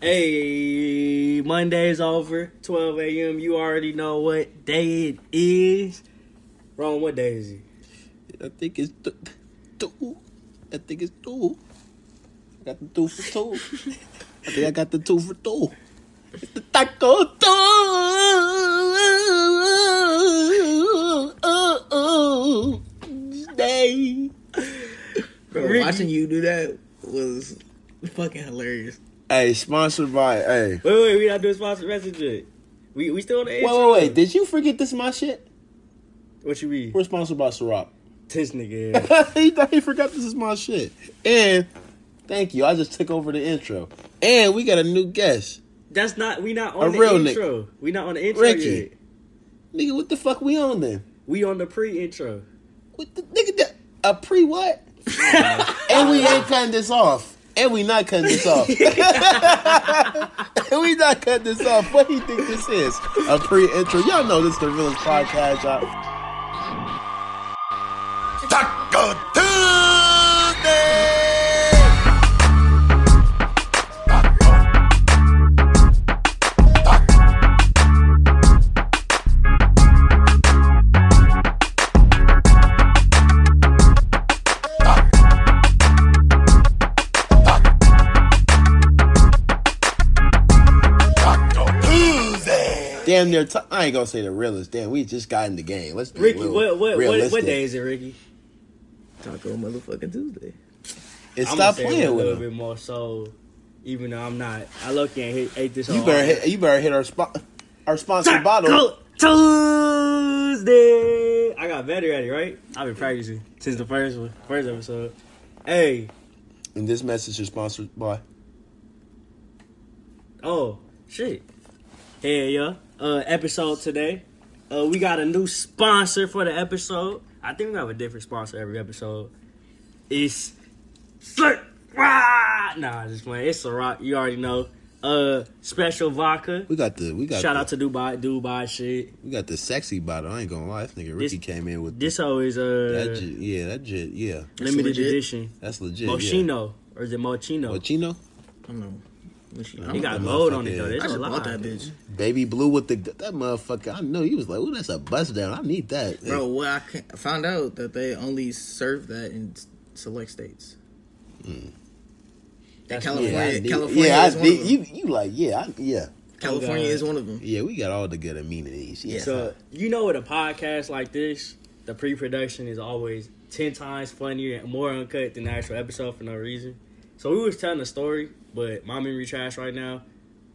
Hey, Monday's over. 12 a.m. You already know what day it is. Wrong, what day is it? I think it's th- two. I think it's two. I got the two for two. I think I got the two for two. It's the taco two. Day. Bro, Ricky. watching you do that was fucking hilarious. Hey, sponsored by. Hey. Wait, wait, we not doing sponsored message. We, we still on the Wait, wait, wait. Did you forget this is my shit? What you mean? We're sponsored by Ciroc. This nigga. he thought he forgot this is my shit. And thank you. I just took over the intro. And we got a new guest. That's not, we not on A the real nigga. intro. We not on the intro Ricky. yet. Nigga, what the fuck we on then? We on the pre-intro. What the nigga that a pre what? and we ain't cutting this off. And we not cutting this off. and we not cutting this off. What do you think this is? A pre-intro. Y'all know this is the realest podcast. Y'all. Taco Damn near. T- I ain't gonna say the realest. Damn, we just got in the game. Let's be Ricky, real- what, what, what, what day is it, Ricky? Taco motherfucking Tuesday. I'm stop playing a little him. bit more so, even though I'm not. I look and hit, ate this You better hit. You better hit our spot. Our sponsored bottle. Taco Tuesday. I got better at it, right? I've been practicing since the first one, first episode. Hey, And this message is sponsored by. oh shit, hey yeah. Uh, episode today. Uh, we got a new sponsor for the episode. I think we have a different sponsor every episode. It's Sir. Ah! Nah, just playing. It's Ciroc. You already know. Uh, special vodka. We got the. We got. Shout the, out to Dubai, Dubai shit. We got the sexy bottle. I ain't gonna lie. This nigga Ricky came in with This always uh that. J- yeah, that jit. Yeah, limited legit. edition that's legit. Moschino or is it Mochino? Yeah. Mochino. I don't know. What He got that gold on it though. yeah. There's I a just bought that bitch. Baby blue with the that motherfucker. I know he was like, "Oh, that's a bust down. I need that." Bro, what I, can I found out that they only serve that in select states. Hmm. That's California, yeah, I need- California yeah, I one of them. you. You like, yeah, I, yeah, California Oh, is one of them. yeah. We got all the good amenities. Yeah. So you know, with a podcast like this, the pre-production is always ten times funnier and more uncut than the actual episode for no reason. So we was telling a story, but my memory trash right now.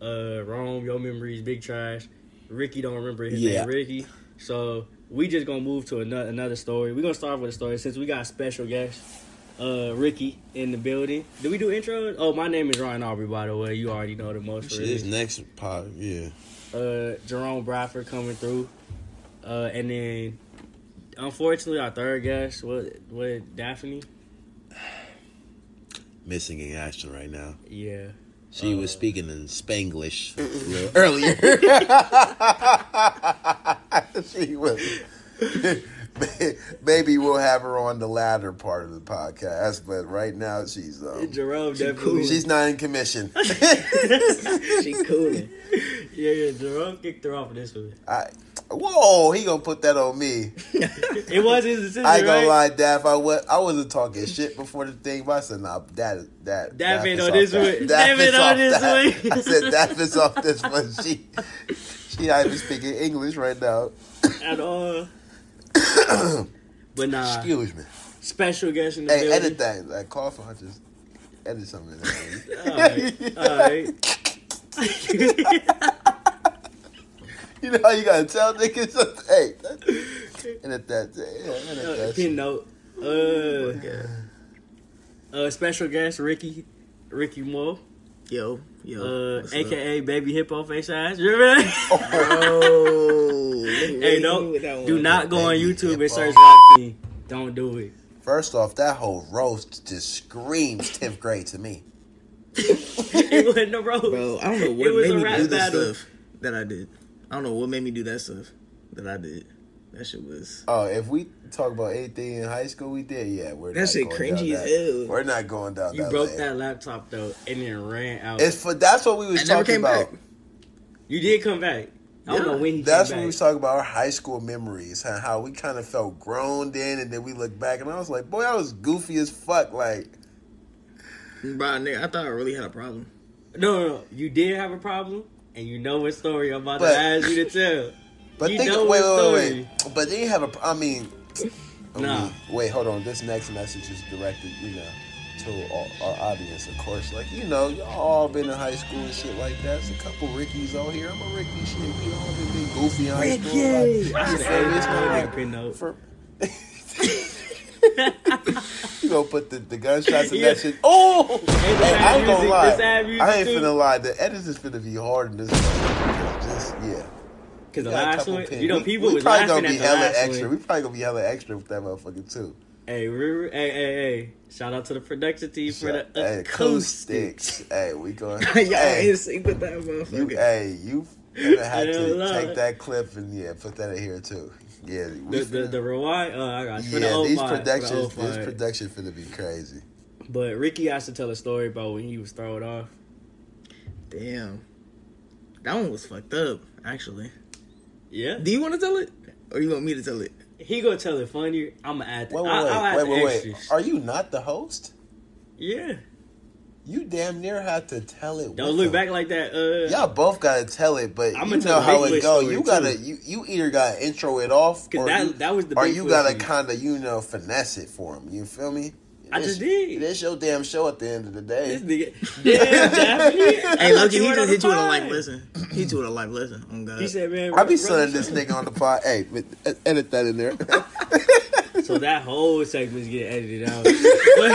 Uh, Rome, your memory is big trash. Ricky don't remember his Yeah. name, Ricky. So we just gonna move to another another story. We're gonna start with a story since we got special guest, uh, Ricky in the building. Do we do intros? Oh, my name is Ryan Aubrey, by the way. You already know the most. Shit, this next pod, yeah. uh, Jerome Bradford coming through, uh, and then unfortunately our third guest was what Daphne. Missing in action right now. Yeah, She Uh, was speaking in Spanglish earlier. she was. Maybe we'll have her on the latter part of the podcast, but right now she's um, Jerome She definitely. cool. she's not in commission. She cooling. Yeah, yeah, Jerome kicked her off of this one. I, whoa, he gonna put that on me. It was his decision, I ain't gonna right? lie, Daff. I was I wasn't talking shit before the thing, but I said, nah, that that Daff ain't on off this that. one. Daff ain't on this one. I said Daff is off this one. She she not even speaking English right now. at all. but nah, Excuse me. special guest in the Hey, building. edit that. Like cough on just edit something. All right, all right. you know how you gotta tell niggas something? Hey, edit that. Yeah, edit Uh, that. pin note. Uh, uh, special guest Ricky, Ricky Moore. Yo, yo. uh, what's up? aka Baby Hippo Face Ass. You remember that? Bro, hey, don't do not go on YouTube Hippo. and search Rock King. Don't do it. First off, that whole roast just screams tenth grade to me. it wasn't a roast. Bro, I don't know what It was what a made me rap do this battle. stuff that I did. I don't know what made me do that stuff that I did. That shit was. Oh, if we talk about anything in high school we did, yeah, we're That not shit going cringy down as that- hell. We're not going down You that broke lane. that laptop though, and then ran out. It's for that's what we was I never talking came about. back. you did come back. I don't Yeah. know when he That's came when we was talking about our high school memories, how, how we kind of felt grown then, and then we look back, and I was like, boy, I was goofy as fuck. Like, Bro, nigga, I thought I really had a problem. No, no, no. You did have a problem, and you know what story I'm about But- to ask you to tell. but You think, know wait, wait, story. wait, But then you have a, I mean, Nah. wait, hold on. This next message is directed, you know, to all, our audience, of course. Like, you know, y'all all been in high school and shit like that. There's a couple Rickies out here. I'm a Ricky shit. We all been being goofy in high school. Like, I should have me? this not pin note. for gonna put the, the gunshots in Yeah. that shit. Oh, hey, I ain't gonna lie. the sad music I ain't too. finna lie. The edit is finna be hard in this. one. Just yeah. Because the last one, pins. you know, people we was probably laughing gonna at be hella extra. one. We probably gonna be hella extra with that motherfucker too. Hey, hey, hey, hey! Shout out to the production team for the Hey, acoustics. Hey, we going. Y'all hey, in sync with that you, motherfucker. hey, you gonna have to take that clip and yeah, put that in here too. Yeah, The, the, finna- the rewind, uh, I got you. for the yeah, these pod, for the productions, this pod. production finna be crazy. But Ricky has to tell a story about when he was thrown off. Damn. That one was fucked up, actually. Yeah, Do you want to tell it? Or you want me to tell it? he gonna tell it funnier. I'm gonna add. The, Wait, wait, I, wait, I'll add wait, wait, wait. Are you not the host? Yeah, You damn near have to tell it. don't with look them. back like that. Uh, Y'all both gotta tell it, but I'ma you tell know how it go. You gotta too. you, you either gotta intro it off, or that- you, that was the or you gotta kind of you know finesse it for him. You feel me? I This- just did. This your damn show at the end of the day. This nigga, damn, Daphne. Hey, Loki, he went just on hit you with a pod. life lesson. He hit you with a life lesson. Oh, God. He said, "Man, I be run sunning this show." nigga on the pod. Hey, uh, edit that in there. So that whole segment's getting edited out. But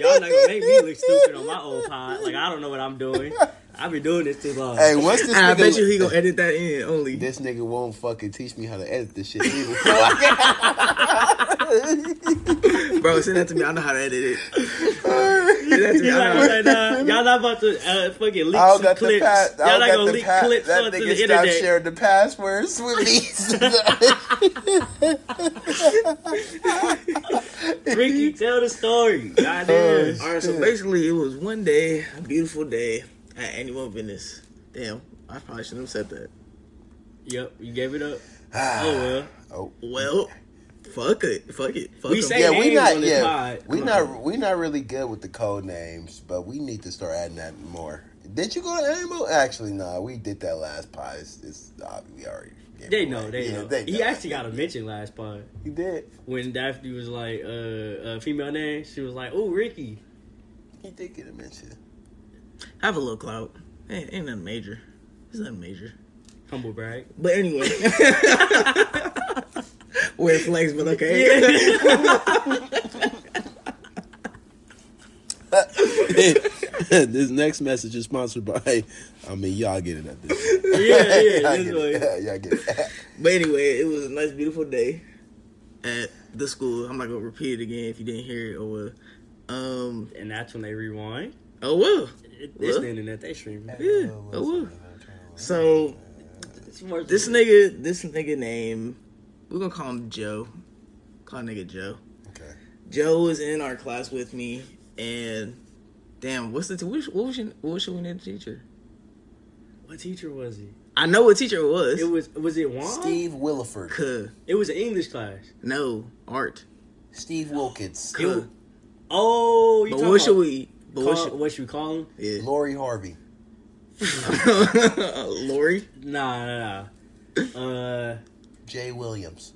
y'all not gonna make me look stupid on my old pod. Like I don't know what I'm doing. I've been doing this too long. hey, what's this And I nigga, bet you he gonna edit that in only. this nigga won't fucking teach me how to edit this shit either. Bro, send that to me. I know how to edit it. Send that to me. He like, know how like, nah, y'all not about to uh, fucking leak I don't some got clips. pass. I y'all don't not got gonna the leak pass. clips That onto nigga the stop internet. sharing the passwords with me. Ricky, tell the story. Goddamn. All right, so basically, it was one day, a beautiful day at Anyone Business. Damn, I probably shouldn't have said that. Yep, you gave it up. Oh well. Oh. Well, fuck it, fuck it, fuck We 'em. say- yeah, we names not on this yeah, pod. we Come not on. we not really good with the code names, but we need to start adding that more. Did you go to Animal? Actually, no, we did that last pod. It's, it's uh, we already. They know, they Yeah, know. they He actually got a mention last pod He did. when Daphne was like, uh, uh female name. She was like, "Oh, Ricky." He did get a mention. have a little clout. Ain't, ain't nothing major. It's nothing major. Humble brag. But anyway, weird flex, but okay. this next message is sponsored by. I mean, y'all get it at this. Yeah, yeah, y'all this get way. it. Y'all get it. But anyway, it was a nice, beautiful day at the school. I'm not gonna repeat it again if you didn't hear it. Oh well. Um. And that's when they rewind. Oh well. It, it's Well. the internet. They stream. Yeah. Oh well. So this nigga, this nigga name, we're gonna call him Joe. Call nigga Joe. Okay. Joe was in our class with me, and damn, what's the t- which, what was your, what should we name the teacher? What teacher was he? I know what teacher it was. It was was it Juan? Steve Williford. Cuh. It was an English class. No art. Steve Wilkins. It was- Oh, you But what should we? But what call, should, what should we call him? yeah. Lori Harvey. Lori, Nah, nah, nah. Uh, Jay Williams.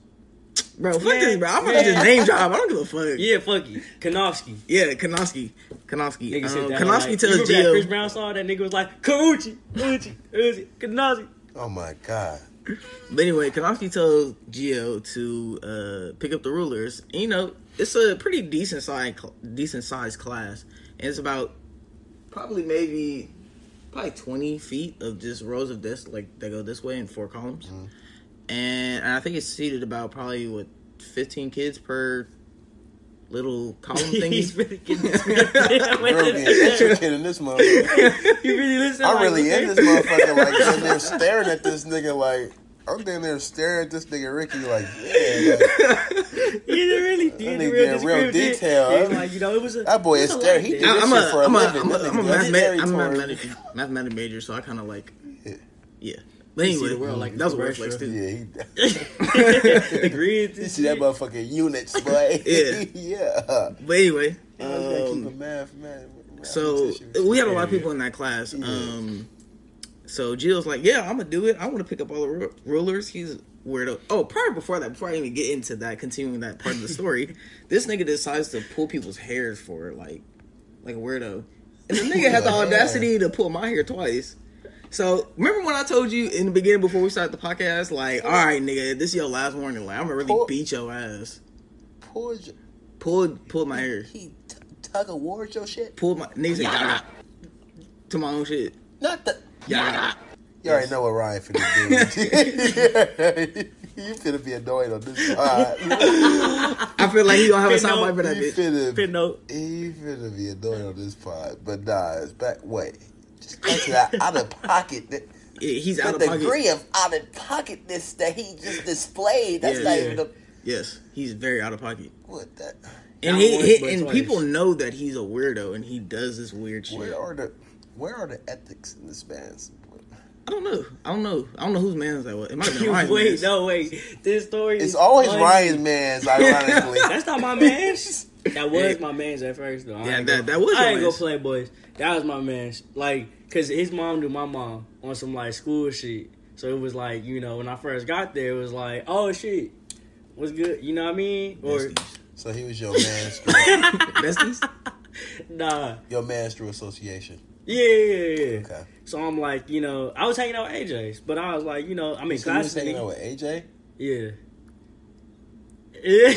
bro, fuck Man, this, bro. I'm gonna just name drop. I don't give a fuck. yeah, fuck you, Kanofsky. Yeah, Kanofsky. Kanofsky. Nigga said Um, that. Kanofsky like, tells you remember Chris Brown song? That nigga was like, Karuchi, Uchi, Uchi, Kanofsky. Oh my God. But anyway, Kanofsky tells Gio to uh, pick up the rulers. And, you know, it's a pretty decent size, decent sized class, and it's about probably maybe probably twenty feet of just rows of desks like that go this way in four columns, and I think it's seated about probably what fifteen kids per little column He's thingy. really getting this. Girl being kid in this motherfucker. You really listen? I'm like, really in this motherfucker, like, sitting there staring at this nigga, like, I'm down there staring at this nigga Ricky like, yeah, like, He's a really, he's a nigga real, getting real descriptive. detail, He's huh? like, you know, it was a That boy it is was a staring. He did I- this I'm shit a, for a I'm a, living. I'm a, That I'm a nigga math, very I'm a towards- mathematics, mathematics major, so I kind of like, Yeah. yeah. But see anyway, the world like that was a a word flex commercial. too. Yeah, he, Agreed. you see that motherfucking units, boy. Yeah. yeah. But anyway, I was gonna keep um, math, man. so we had a lot of people in that class. Um, so Gio's like, yeah, I'm gonna do it. I want to pick up all the ru- rulers. He's weirdo. Oh, prior before that, before I even get into that, continuing that part of the story, this nigga decides to pull people's hairs for like, like a weirdo, and the nigga had the audacity to pull my hair twice. So remember when I told you in the beginning before we started the podcast, like, all right, nigga, this is your last warning. Like, I'm gonna really Pull- beat your ass. Poor J- Pulled, pulled my hair. he t- tug of war your shit. Pulled my nigga said, "Gaga," to my own shit. Not the. Yeah. You already know what Ryan finna do. you finna be annoyed on this part. I feel like he gonna have a Pin note, soundbite for that he bitch. finna, Pin note. he finna be annoyed on this part. But nah, it's back. Wait. Just cut to that out of pocket. That, Yeah, he's out the of pocket. degree of out of pocketness that he just displayed. That's Yeah, not yeah. even the. Yes, he's very out of pocket. What that? And he, once, he and twice. people know that he's a weirdo and he does this weird shit. Where are the where are the ethics in this man's? I don't know. I don't know. I don't know whose man's that was. It might have been Ryan's. wait, man's. no, wait. This story. It's is always funny. Ryan's man's, ironically. That's not my man's. That was Yeah. my man's at first, though. I Yeah, that- go- that was I your ain't go man's. play boys. That was my man's. Like, cause his mom knew my mom on some like school shit. So it was like, you know, when I first got there, it was like, oh shit, what's good? You know what I mean? Or Besties. so he was your man's Besties? nah, your man's through association. yeah, yeah, yeah. yeah. Okay. So I'm like, you know, I was hanging out with AJ's, but I was like, you know, I mean, in So you class. was hanging out with AJ? Yeah. Yeah.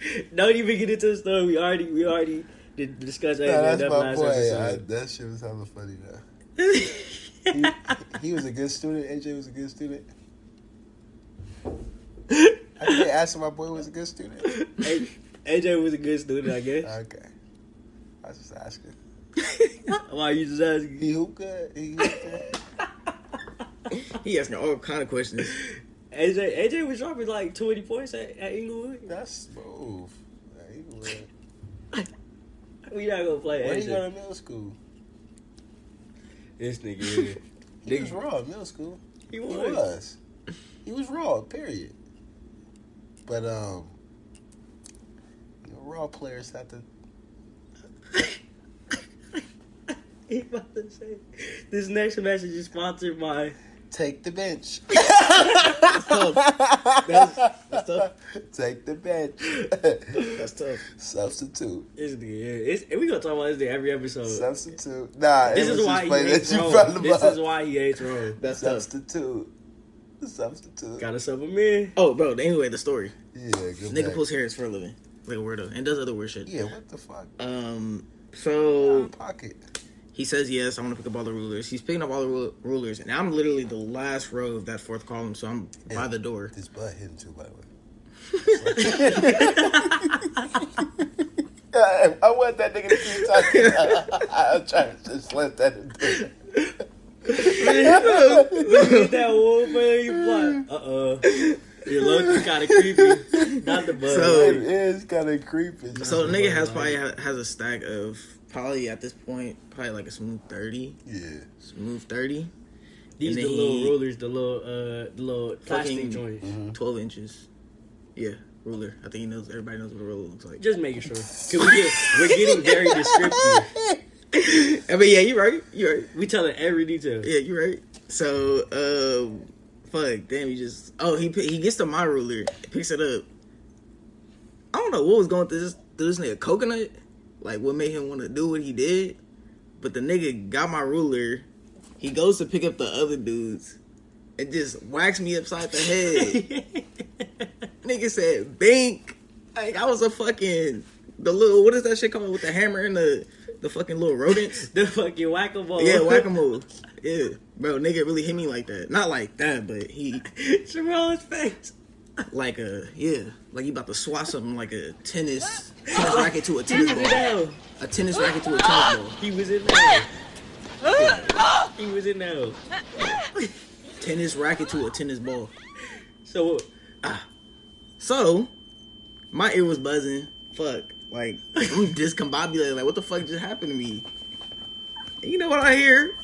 Don't even get into the story. We already, we already did discuss AJ Yeah, that's my boy. I, that shit was hella funny though. He, he was a good student. AJ was a good student. I can't ask if my boy was a good student. A- AJ was a good student, I guess. Okay. I was just asking. Why you just asking? He hoop good. He hoop good. He asking all kind of questions. AJ, AJ was dropping like 20 points at, at Inglewood. That's smooth. Yeah. We not gonna play Where he go AJ. to middle school? This nigga here. He was raw in middle school. he He was. was. He was raw, period. But um you know, raw players have to He about to say, this next message is sponsored by. Take the bench. That's tough. That's, that's tough. Take the bench. That's tough. Substitute. This nigga here. It's, we gonna talk about this nigga every episode. Substitute. Nah, This is why he hates Rome. This is why he hates Rome. That's tough. Substitute. Substitute. Got up a man. Oh, bro. Anyway, the story. Yeah, good Nigga back. pulls hairs for a living, like a weirdo, and does other weird shit. Yeah, what the fuck? Um. So pocket. He says yes. I want to pick up all the rulers. He's picking up all the ru- rulers, and I'm literally the last row of that fourth column, so I'm by the door. His butt hidden too, by the way. I want that nigga to keep talking. I'm trying to just let that. in there. Get that wolf, man. You like, uh uh. Your look is kind of creepy. Not the butt. So- It is kind of creepy. So the nigga has probably has a stack of probably at this point probably like a smooth thirty, Yeah. smooth thirty, These and the little rulers, the little uh, the little plastic joints. Mm-hmm. twelve inches. Yeah, ruler. I think he knows. Everybody knows what a ruler looks like. Just making sure. Cause we get, we're getting very descriptive. I mean, yeah, you're right. You're right. We telling every detail. Yeah, you're right. So, um, fuck, damn, he just. Oh, he he gets to my ruler, picks it up. I don't know what was going through this through this nigga coconut, like what made him want to do what he did. But the nigga got my ruler. He goes to pick up the other dudes, and just whacks me upside the head. nigga said, "Bink." Like I was a fucking the little what is that shit called with the hammer and the the fucking little rodents. the fucking whack a mole. Yeah, whack a mole. Yeah, bro, nigga really hit me like that. Not like that, but he Sharon's face. like a yeah, like you about to swat something like a tennis tennis racket to a tennis ball. A tennis racket to a tennis ball. He was in there. he was in there. Tennis racket to a tennis ball. So ah, So, my ear was buzzing. Fuck. Like, I'm discombobulated. Like, what the fuck just happened to me? And you know what I hear?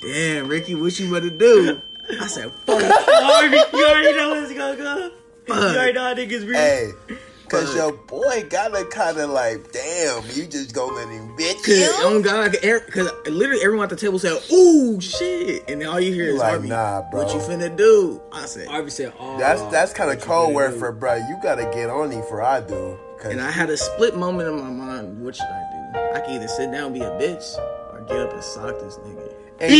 Damn, Ricky, what you better do? I said, fuck. you already know what's gonna go. You already know how niggas real. Hey, cause your boy gotta kind of like, damn, you just gonna let him bitch Cause, you? oh God, cause literally everyone at the table said, "Ooh, shit," and then all you hear is Like, Harvey, nah, bro. What you finna do? I said, Harvey said, "Oh, That's that's kind of cold finna word do? for bro. You gotta get on him for I do. And I had a split moment in my mind. What should I do? I can either sit down and be a bitch or get up and sock this nigga. and,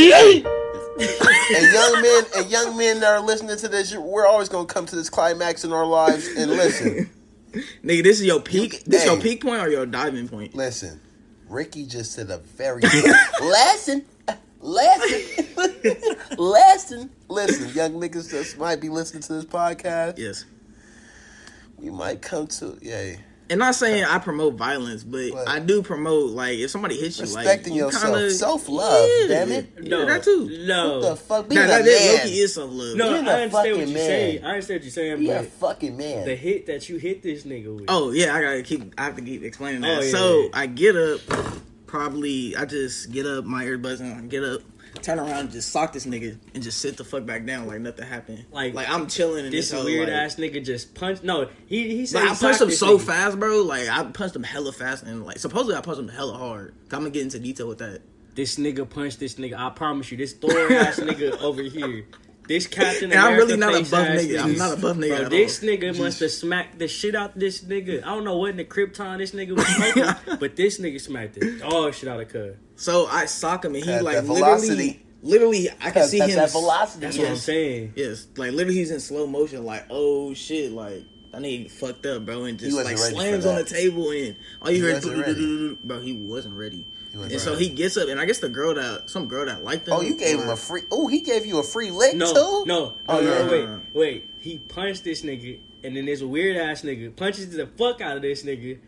and young men and young men that are listening to this, we're always gonna come to this climax in our lives and listen. Nigga, this is your peak. this hey. your peak point or your diving point? Listen, Ricky just said a very lesson, lesson, lesson. Listen, young niggas that might be listening to this podcast. Yes. We might come to yeah. And not saying I promote violence, but But- I do promote like if somebody hits you, like Respecting you yourself. kinda- Self-love, damn it. Yeah, No, that too. No, What the fuck? Be Nah, a that man. is Loki is self love. no, I Being a understand what you're saying. I understand what you're saying, Be a but fucking man. the hit that you hit this nigga with. Oh yeah, I gotta keep. I have to keep explaining that. Oh, yeah, so yeah. I get up, probably I just get up, my earbuds on. I get up, turn around, and just sock this nigga, and just sit the fuck back down like nothing happened. Like- like I'm chilling and this weird like, ass nigga just punched. No, he he said Like, he I punched him so nigga. fast, bro. Like I punched him hella fast, and like supposedly I punched him hella hard. I'm gonna get into detail with that. This nigga punched this nigga. I promise you, this Thor ass nigga over here. This Captain And I'm really not a buff nigga. I'm not a buff nigga Bro, this all. nigga must have smacked the shit out this nigga. I don't know what in the Krypton this nigga was smoking, but this nigga smacked it. Oh shit out of cuz. So I sock him, and he At like literally, literally, I can see him. that velocity. That's what I'm saying. Yes, like literally, he's in slow motion. Like, oh shit, like that nigga fucked up, bro, and just like slams on the table, and all you He hear, wasn't is bro, he wasn't ready. He wasn't and so he gets up, and I guess the girl that some girl that liked him. Oh, you gave him a free. Oh, he gave you a free lick No, too. no, no, Oh, no, yeah. no, wait, wait. He punched this nigga, and then this weird ass nigga punches the fuck out of this nigga,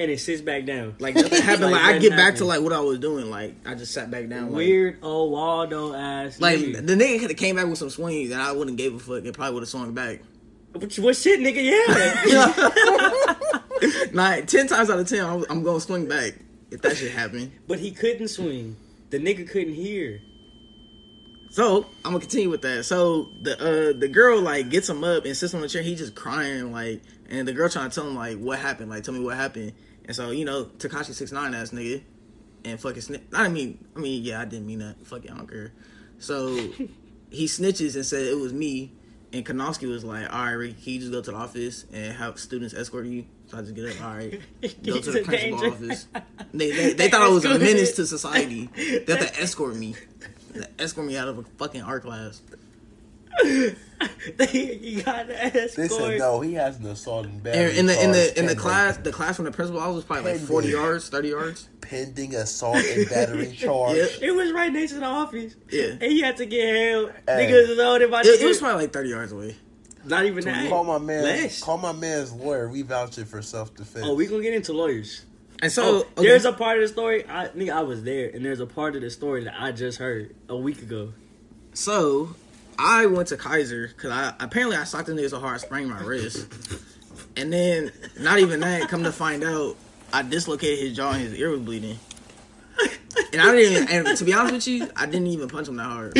and it sits back down. like nothing happened. Like like, I get back to like what I was doing. Like I just sat back down. Like, Weird old Waldo ass. Like nigga. the nigga could have came back with some swings, and I wouldn't gave a fuck. It probably would have swung back. What, what shit, nigga? Yeah. Nine, ten times out of ten, I'm, I'm gonna swing back if that shit happen. but he couldn't swing. The nigga couldn't hear. So I'm gonna continue with that. So the uh the girl like gets him up and sits on the chair. He just crying like, and the girl trying to tell him like what happened. Like tell me what happened. And so you know Tekashi six nine ass nigga, and fucking snitch. I mean I mean yeah I didn't mean that. Fuck it I don't care. So he snitches and said it was me. And Kanowski was like, "All right, Rick, can you just go to the office and have students escort you?" So I just get up. All right, go to the principal danger. office. They, they, they thought I was a menace to society. They have to escort me. They escort me out of a fucking art class. you got to escort. Listen, no, he has an assault and battery. And in the in the charge in the class, the class from the principal office was probably like forty yards, thirty yards. pending assault and battery charge. Yeah. It was right next to the office. Yeah. And he had to get held. Hey. Niggas was holding my It, it was probably like thirty yards away. Not even that. Call my man. Less. Call my man's lawyer. We vouching for self defense. Oh, we gonna get into lawyers. And so Oh, okay. there's a part of the story. I think I was there, and there's a part of the story that I just heard a week ago. so I went to Kaiser because I apparently I socked the nigga so hard I sprained my wrist. And then not even that, come to find out, I dislocated his jaw and his ear was bleeding. And I didn't even, and to be honest with you, I didn't even punch him that hard.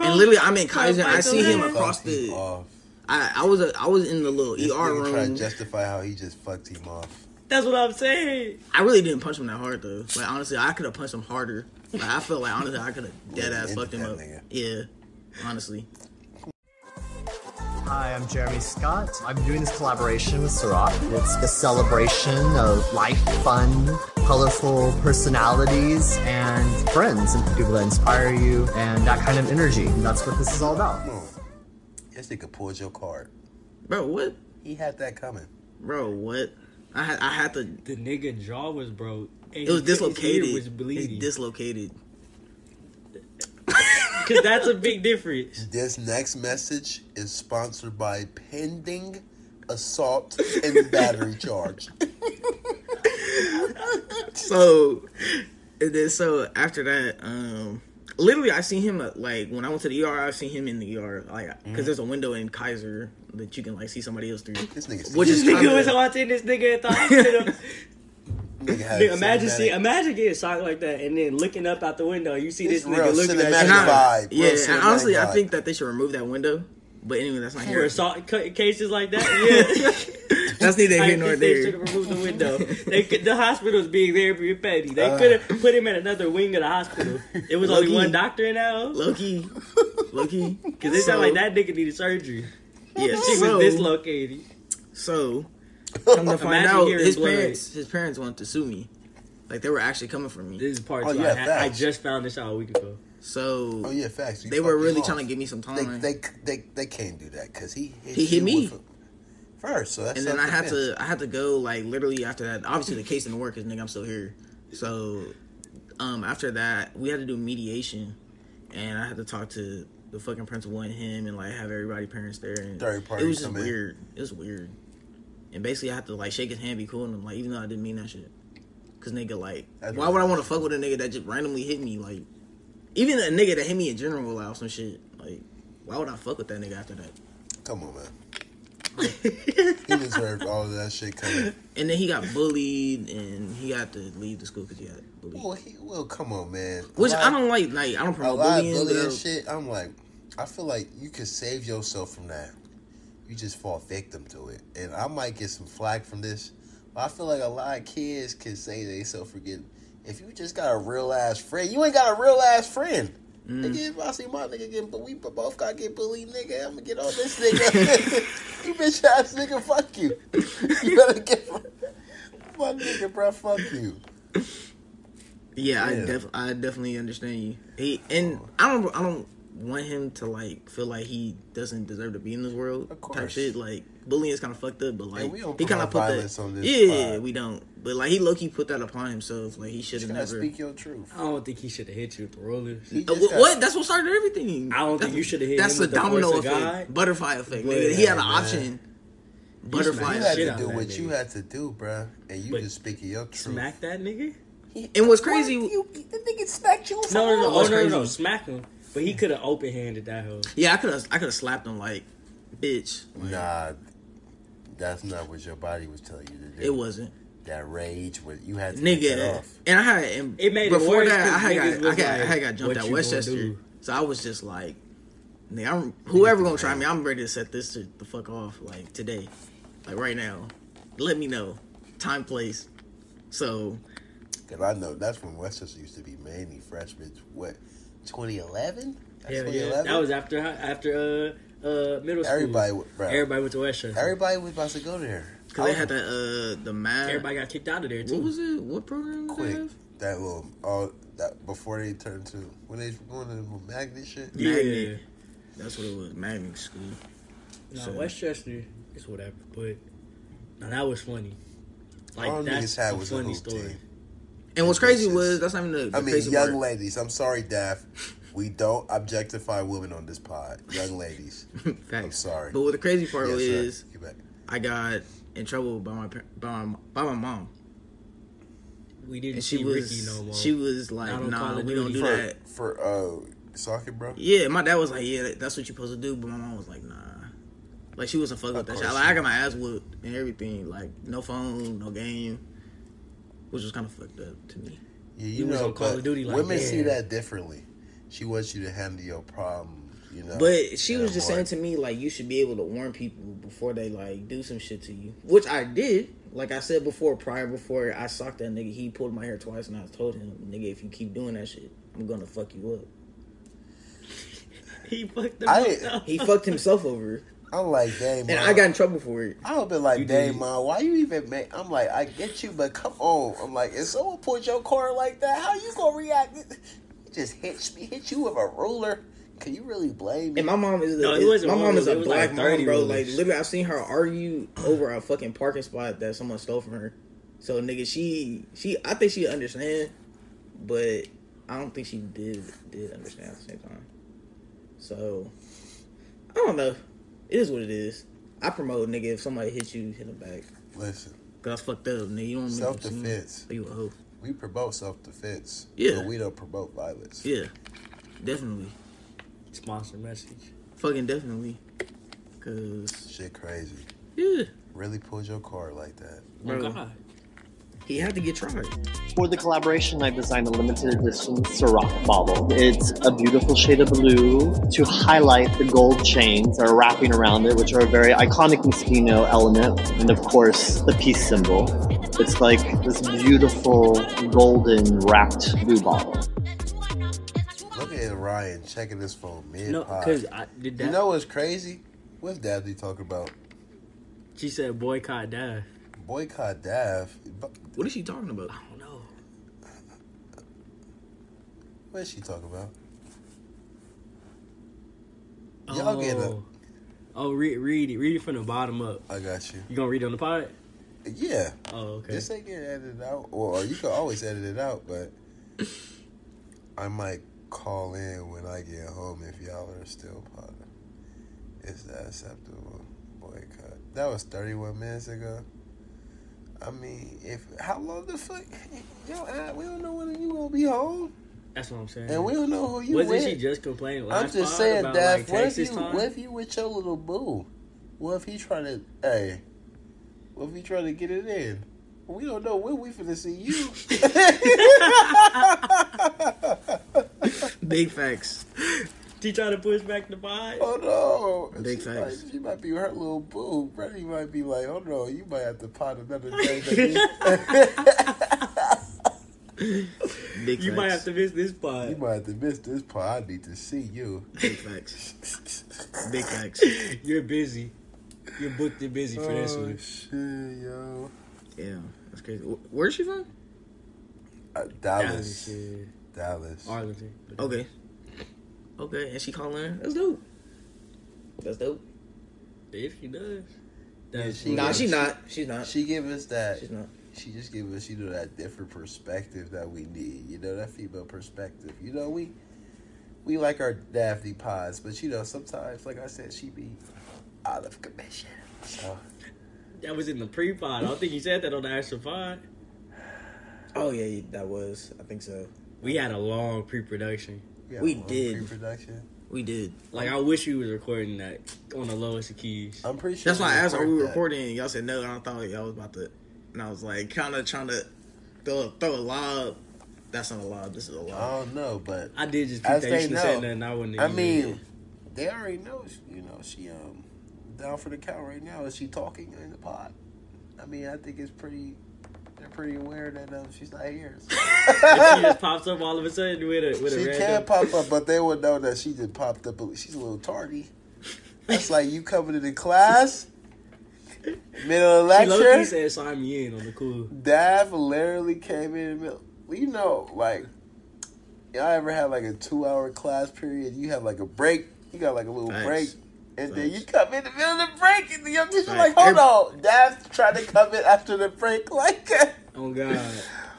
And literally, I'm in Kaiser. and I see him across the. I, I was a, I was in the little This ER nigga trying to justify how he just fucked him off. That's what I'm saying. I really didn't punch him that hard though. Like honestly, I could have punched him harder. Like I felt like honestly, I could have dead ass fucked him up. nigga. Yeah, honestly. Hi, I'm Jeremy Scott. I'm doing this collaboration with Ciroc. It's a celebration of life, fun, colorful personalities, and friends, and people that inspire you, and that kind of energy. And that's what this is all about. Hmm. Yes, nigga pulled your card. Bro, what? He had that coming. Bro, what? I had I had to. The nigga jaw was broke. and It was his ear dislocated. Was It's bleeding. dislocated. Cause that's a big difference. This next message is sponsored by pending assault and battery charge. So, and then so after that, um, literally, I seen him uh, like when I went to the ER. I seen him in the ER, like because Mm-hmm. there's a window in Kaiser that you can like see somebody else through. This nigga, Which This is nigga was watching this nigga at the hospital. nigga imagine see, imagine getting shocked like that, and then looking up out the window, you see It's this nigga looking at you. Vibe, yeah, and honestly, I think that they should remove that window. But anyway, that's not For here. assault ca- cases like that, yeah. That's neither here nor think they should there. have removed the window. They could, the hospital's being there for your petty. They Uh. could have put him in another wing of the hospital. It was only one doctor in that. Loki, Loki, Because they sound like that nigga needed surgery. Yeah, She so, was dislocated. So, come to find out, hearing his blood. parents, his parents wanted to sue me. Like they were actually coming for me. This is part Oh, two. yeah, I, had, I just found this out a week ago. So Oh yeah, facts. You they were really off. trying to give me some time. they they they can't do that because he hit He hit me. first. So that's and then I had to I had to go like literally after that. Obviously the case didn't work because nigga I'm still here. So um after that we had to do mediation, and I had to talk to the fucking principal and him and like have everybody parents there. And Third party It was just come in. weird. It was weird. And basically I had to like shake his hand, be cool, and I'm like even though I didn't mean that shit. Cause nigga like That's why would I want to fuck with a nigga that just randomly hit me like even a nigga that hit me in general will allow some shit like. Why would I fuck with that nigga after that? Come on, man. He deserved all of that shit coming. And then he got bullied, and he had to leave the school because he got bullied. Well, he, well, come on, man. Which A I lot- don't like. Like I don't promote bullying. bullying shit. I'm like, I feel like you could save yourself from that. You just fall victim to it, and I might get some flack from this. But I feel like a lot of kids can say they self forgetting. If you just got a real ass friend, you ain't got a real ass friend. Mm. Nigga, if I see my nigga getting, but we both got to get bullied, nigga. I'm gonna get on this nigga. you bitch ass nigga, fuck you. You better get my nigga, bro. Fuck you. Yeah, I Yeah. def I definitely understand you. He and I don't I don't want him to like feel like he doesn't deserve to be in this world Of type course. shit. Like bullying is kind of fucked up, but like we don't he kind of put that. on this yeah, pod. we don't. But like he low key put that upon himself. Like he should have never. speak your truth. I don't think he should have hit you with the rollers. He Uh, just wh- got- what? That's what started everything. I don't think you shoulda hit That's him the with domino force effect, God. butterfly effect. But, nigga. he had an man. option. Butterfly. smacked You had shit to do what nigga. you had to do, bruh, and you But just speaking your truth. Smack that nigga? And what's crazy? You, the nigga smacked you. No, no, no, oh, What's no, no, no, smack him. But he could have open handed that hoe. Yeah, I could have. I could have slapped him like, bitch. Nah, that's not what your body was telling you to do. It wasn't. that rage. What you had to get nigga. off. And I had and It made it before worse that. I 'cause had got, I was got, I had got jumped at Westchester, so I was just like, nigga, I'm, whoever gonna try me, I'm ready to set this to the fuck off like today, like right now. Let me know, time, place. So Cause I know that's when Westchester used to be mainly freshmen. What, 2011? That's Hell yeah. That was after after uh uh middle school. Everybody, bro. Everybody went to Westchester. Everybody was about to go there. because they had that uh the math. Everybody got kicked out of there too. What was it? What program did they quick. have? That little all that before they turned to when they going to the magnet shit. Yeah. Magnet. That's what it was. Magnet school. No, So- Westchester is whatever, but no, that was funny. Like all that's niggas had a was a funny hoop story. team. And what's crazy was that's not even the, the I mean, crazy young part. ladies. I'm sorry, Daff. We don't objectify women on this pod. Young ladies. I'm sorry. But what the crazy part Yes, is, I got in trouble by my by my, by my mom, We didn't and she see was Ricky no more. she was like, Not "Nah, we don't do For that." for uh soccer, bro. Yeah, my dad was like, "Yeah, that's what you're supposed to do," but my mom was like, "Nah." Like she wasn't fucking with that shit. Like, I got my ass whooped and everything. Like no phone, no game, which was kind of fucked up to me. Yeah, you You know, Call of Duty like, women see that differently. She wants you to handle your problem. You know, But she was just more- saying to me like you should be able to warn people before they like do some shit to you, which I did. Like I said before, prior before I socked that nigga, he pulled my hair twice, and I told him, "Nigga, if you keep doing that shit, I'm gonna fuck you up." he fucked them I- up. He fucked himself over, I'm like, dang, and I got in trouble for it. I would be like, You dang, did. mom, why you even make? I'm like, I get you, but come on. I'm like, if someone put your car like that, how you gonna react? He just hit me, hit you with a ruler. Can you really blame me? And my mom is, No, it is- my mom is a it black like mom, bro. rulers. Like literally, I've seen her argue over a fucking parking spot that someone stole from her. So nigga, she she I think she understand, but I don't think she did did understand at the same time. So I don't know. It is what it is. I promote nigga if somebody hits you, hit them back. Listen, Cause that's fucked up, nigga. You don't self them seem- defense. You a hoe. We promote self defense. Yeah. but we don't promote violence. Yeah. Definitely. Sponsor message. Fucking definitely. Cause Shit crazy. yeah, Really pulled your card like that. Oh Bro. God. He had to get tried. For the collaboration, I designed a limited edition Ciroc bottle. It's a beautiful shade of blue to highlight the gold chains that are wrapping around it, which are a very iconic Moschino element, and of course, the peace symbol. It's like this beautiful golden wrapped blue bottle. Look at Ryan checking his phone mid No, because I did that. You know what's crazy? What's Daphne talking about? she said boycott Dav. Boycott Dav. What is she talking about? I don't know. What is she talking about? Y'all get it. Oh. Oh, read read it. Read it from the bottom up. I got you. You gonna read it on the pod? Yeah. Oh, okay. This ain't getting edited out. Or, or you can always edit it out, but I might call in when I get home if y'all are still part of Is that acceptable? Boycott. That was 31 minutes ago. I mean, if how long the fuck? Yo, we don't know when you gonna be home, That's what I'm saying. and we don't know who you Wasn't with. she just complaining? I'm just saying, Daph. like, what if you time? what if you with your little boo? What if he trying to hey? What if he trying to get it in? We don't know when we finna see you. Big facts. She trying to push back the pod. oh no! Big she facts. Might, she might be her little boo. Freddie might be like, oh no, you might have to pot another day. Big You might have to miss this part. you might have to miss this part. I need to see you. Big facts. Big facts. You're busy. You're booked and busy for this oh one. shit, yo! Yeah, that's crazy. Where's she from? Uh, Dallas, Dallas. Dallas. Arlington. Okay. Okay, and she calling her. That's dope. That's dope. If she does. Yeah, she Nah, does. she not. She's not. She give us that. She's not. she just give us, you know, that different perspective that we need. You know, that female perspective. You know, we we like our Daphne pods, but you know, sometimes, like I said, she be out of commission. So That was in the pre-pod. I don't think you said that on the actual pod. Oh yeah, that was. I think so. We had a long pre-production. Yeah, We did. pre-production. We did. Like I wish we was recording that on the lowest of keys. I'm pretty sure. That's why I asked, "Are we recorded that. recording?" And y'all said no. and I thought y'all was about to, and I was like, kind of trying to throw throw a lob. That's not a lob. This is a lob. I don't know, but I did just As think that they should have said know. nothing. I wouldn't. I even- mean, they already know. You know, she um down for the count right now. Is she talking in the pod? I mean, I think it's pretty. They're pretty aware that um, she's not here. So. she just pops up all of a sudden with a with a She can pop up, but they would know that she just popped up. She's a little tardy. That's like you coming into class, middle of She low key lecture. said sign me in on the cool. Dav literally came in the middle. You know, like y'all ever had like a two hour class period? You have like a break. You got like a little Facts. break. And then you come in the middle of the break, and the teacher Facts. like, "Hold on, Dav trying to come in after the break, like." Oh God.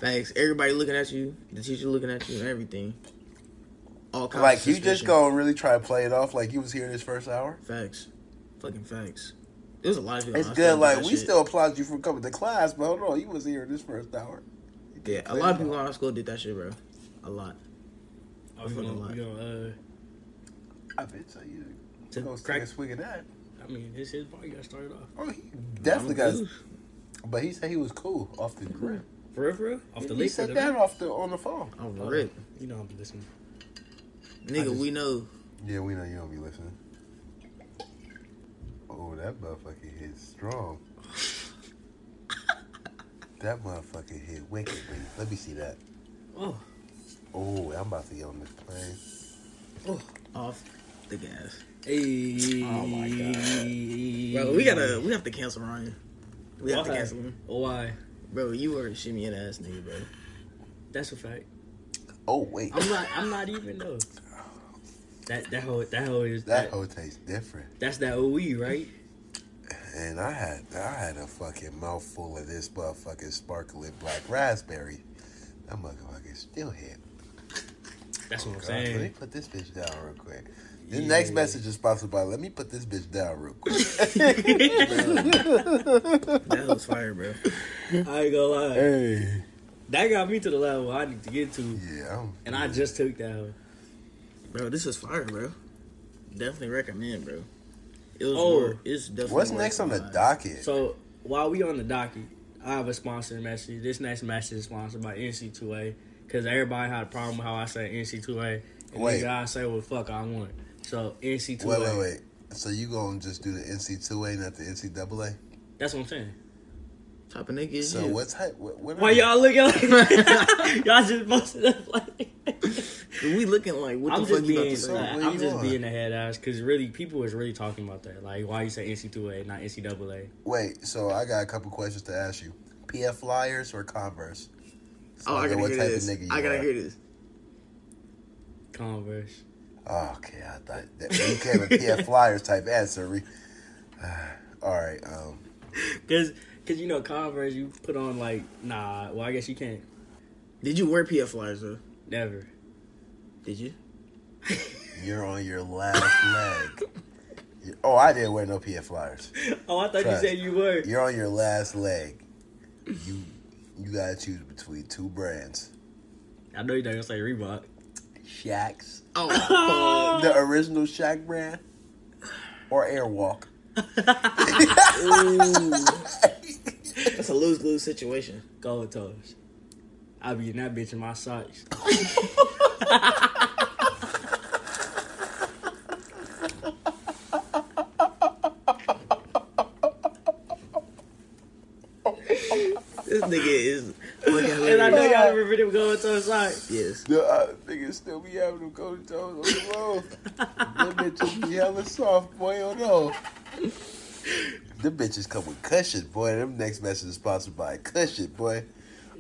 Thanks. Everybody looking at you. The teacher looking at you and everything. All kinds Like of you just suspicion. gonna really try to play it off like you was here this first hour. Facts. Fucking facts. It was a lot of people. It's good. Like we shit. still applaud you for coming to class, but hold on, you was here this first hour. Yeah, a lot of people in our school did that shit, bro. A lot. I was fucking gonna, lie. you know, uh, I bet so you To go take crack- a swing of that. I mean, his his party got started off. Oh, he definitely got. Ooh. But he said he was cool off the mm-hmm. grip. For real, for real? Off the he said that off the on the phone. Oh, Oh, rip. You know I'm listening. Nigga, just- we know. Yeah, we know you don't be listening. Oh, that motherfucker hit strong. that motherfucker hit wickedly. Let me see that. Oh, Oh, I'm about to get on this plane. Oh, Off the gas. Hey. Oh my God. Bro, we gotta, we have to cancel Ryan. We have to cancel him. Why? Bro, you were a shimmy and ass nigga, bro. That's a fact. Oh wait, I'm not. I'm not even though. That that whole that whole is that that, hoe tastes different. that's that OE right? And I had I had a fucking mouthful of this motherfucking sparkling black raspberry. That motherfucker still hit. That's what I'm God, let me put this bitch down real quick. This Yeah. next message is sponsored by. Let me put this bitch down real quick. That was fire, bro. I ain't gonna lie. hey, That got me to the level I need to get to, yeah, I'm, and I just took that. one. Bro, this is fire, bro. Definitely recommend, bro. It was Oh. worth- it's definitely What's next on the five. docket? So while we on the docket, I have a sponsor message. This next message is sponsored by NC2A because everybody had a problem with how I say NC2A. And Wait. nigga, I say what the fuck I want. So NC2A. wait, wait, wait. So you gonna just do the NC2A, not the NCAA? That's what I'm saying. Type of nigga So you. what type? What, what Why y'all looking like y'all just busted up like? We looking like what I'm the fuck just you about being, to say? Where I'm just on? being a head ass because really people is really talking about that. Like why you say NC2A not NCAA? Wait. So I got a couple questions to ask you. PF Flyers or Converse? Oh, so Oh, I gotta what hear type this. of nigga you I gotta are. hear this. Converse. Oh, okay, I thought that you came a PF Flyers type answer. Re- All right. Um, Cause, cause you know Converse you put on like nah. Well I guess you can't. Did you wear PF flyers though? Never. Did you? you're on your last leg. Oh, I didn't wear no PF Flyers. Oh, I thought Trust. you said you were. You're on your last leg. You you gotta choose between two brands. I know you're not gonna say Reebok. Shaq's, Oh, the original Shaq brand, or Airwalk. that's a lose lose situation. Gold toes. I'll be in that bitch in my socks. This nigga is fucking And I know y'all remember them gold toe socks. Yes. The uh, still be having them golden toes on the road. Them bitches be hella soft, boy. Oh no. Them bitches come with cushion, boy. Them next message is sponsored by cushion, boy.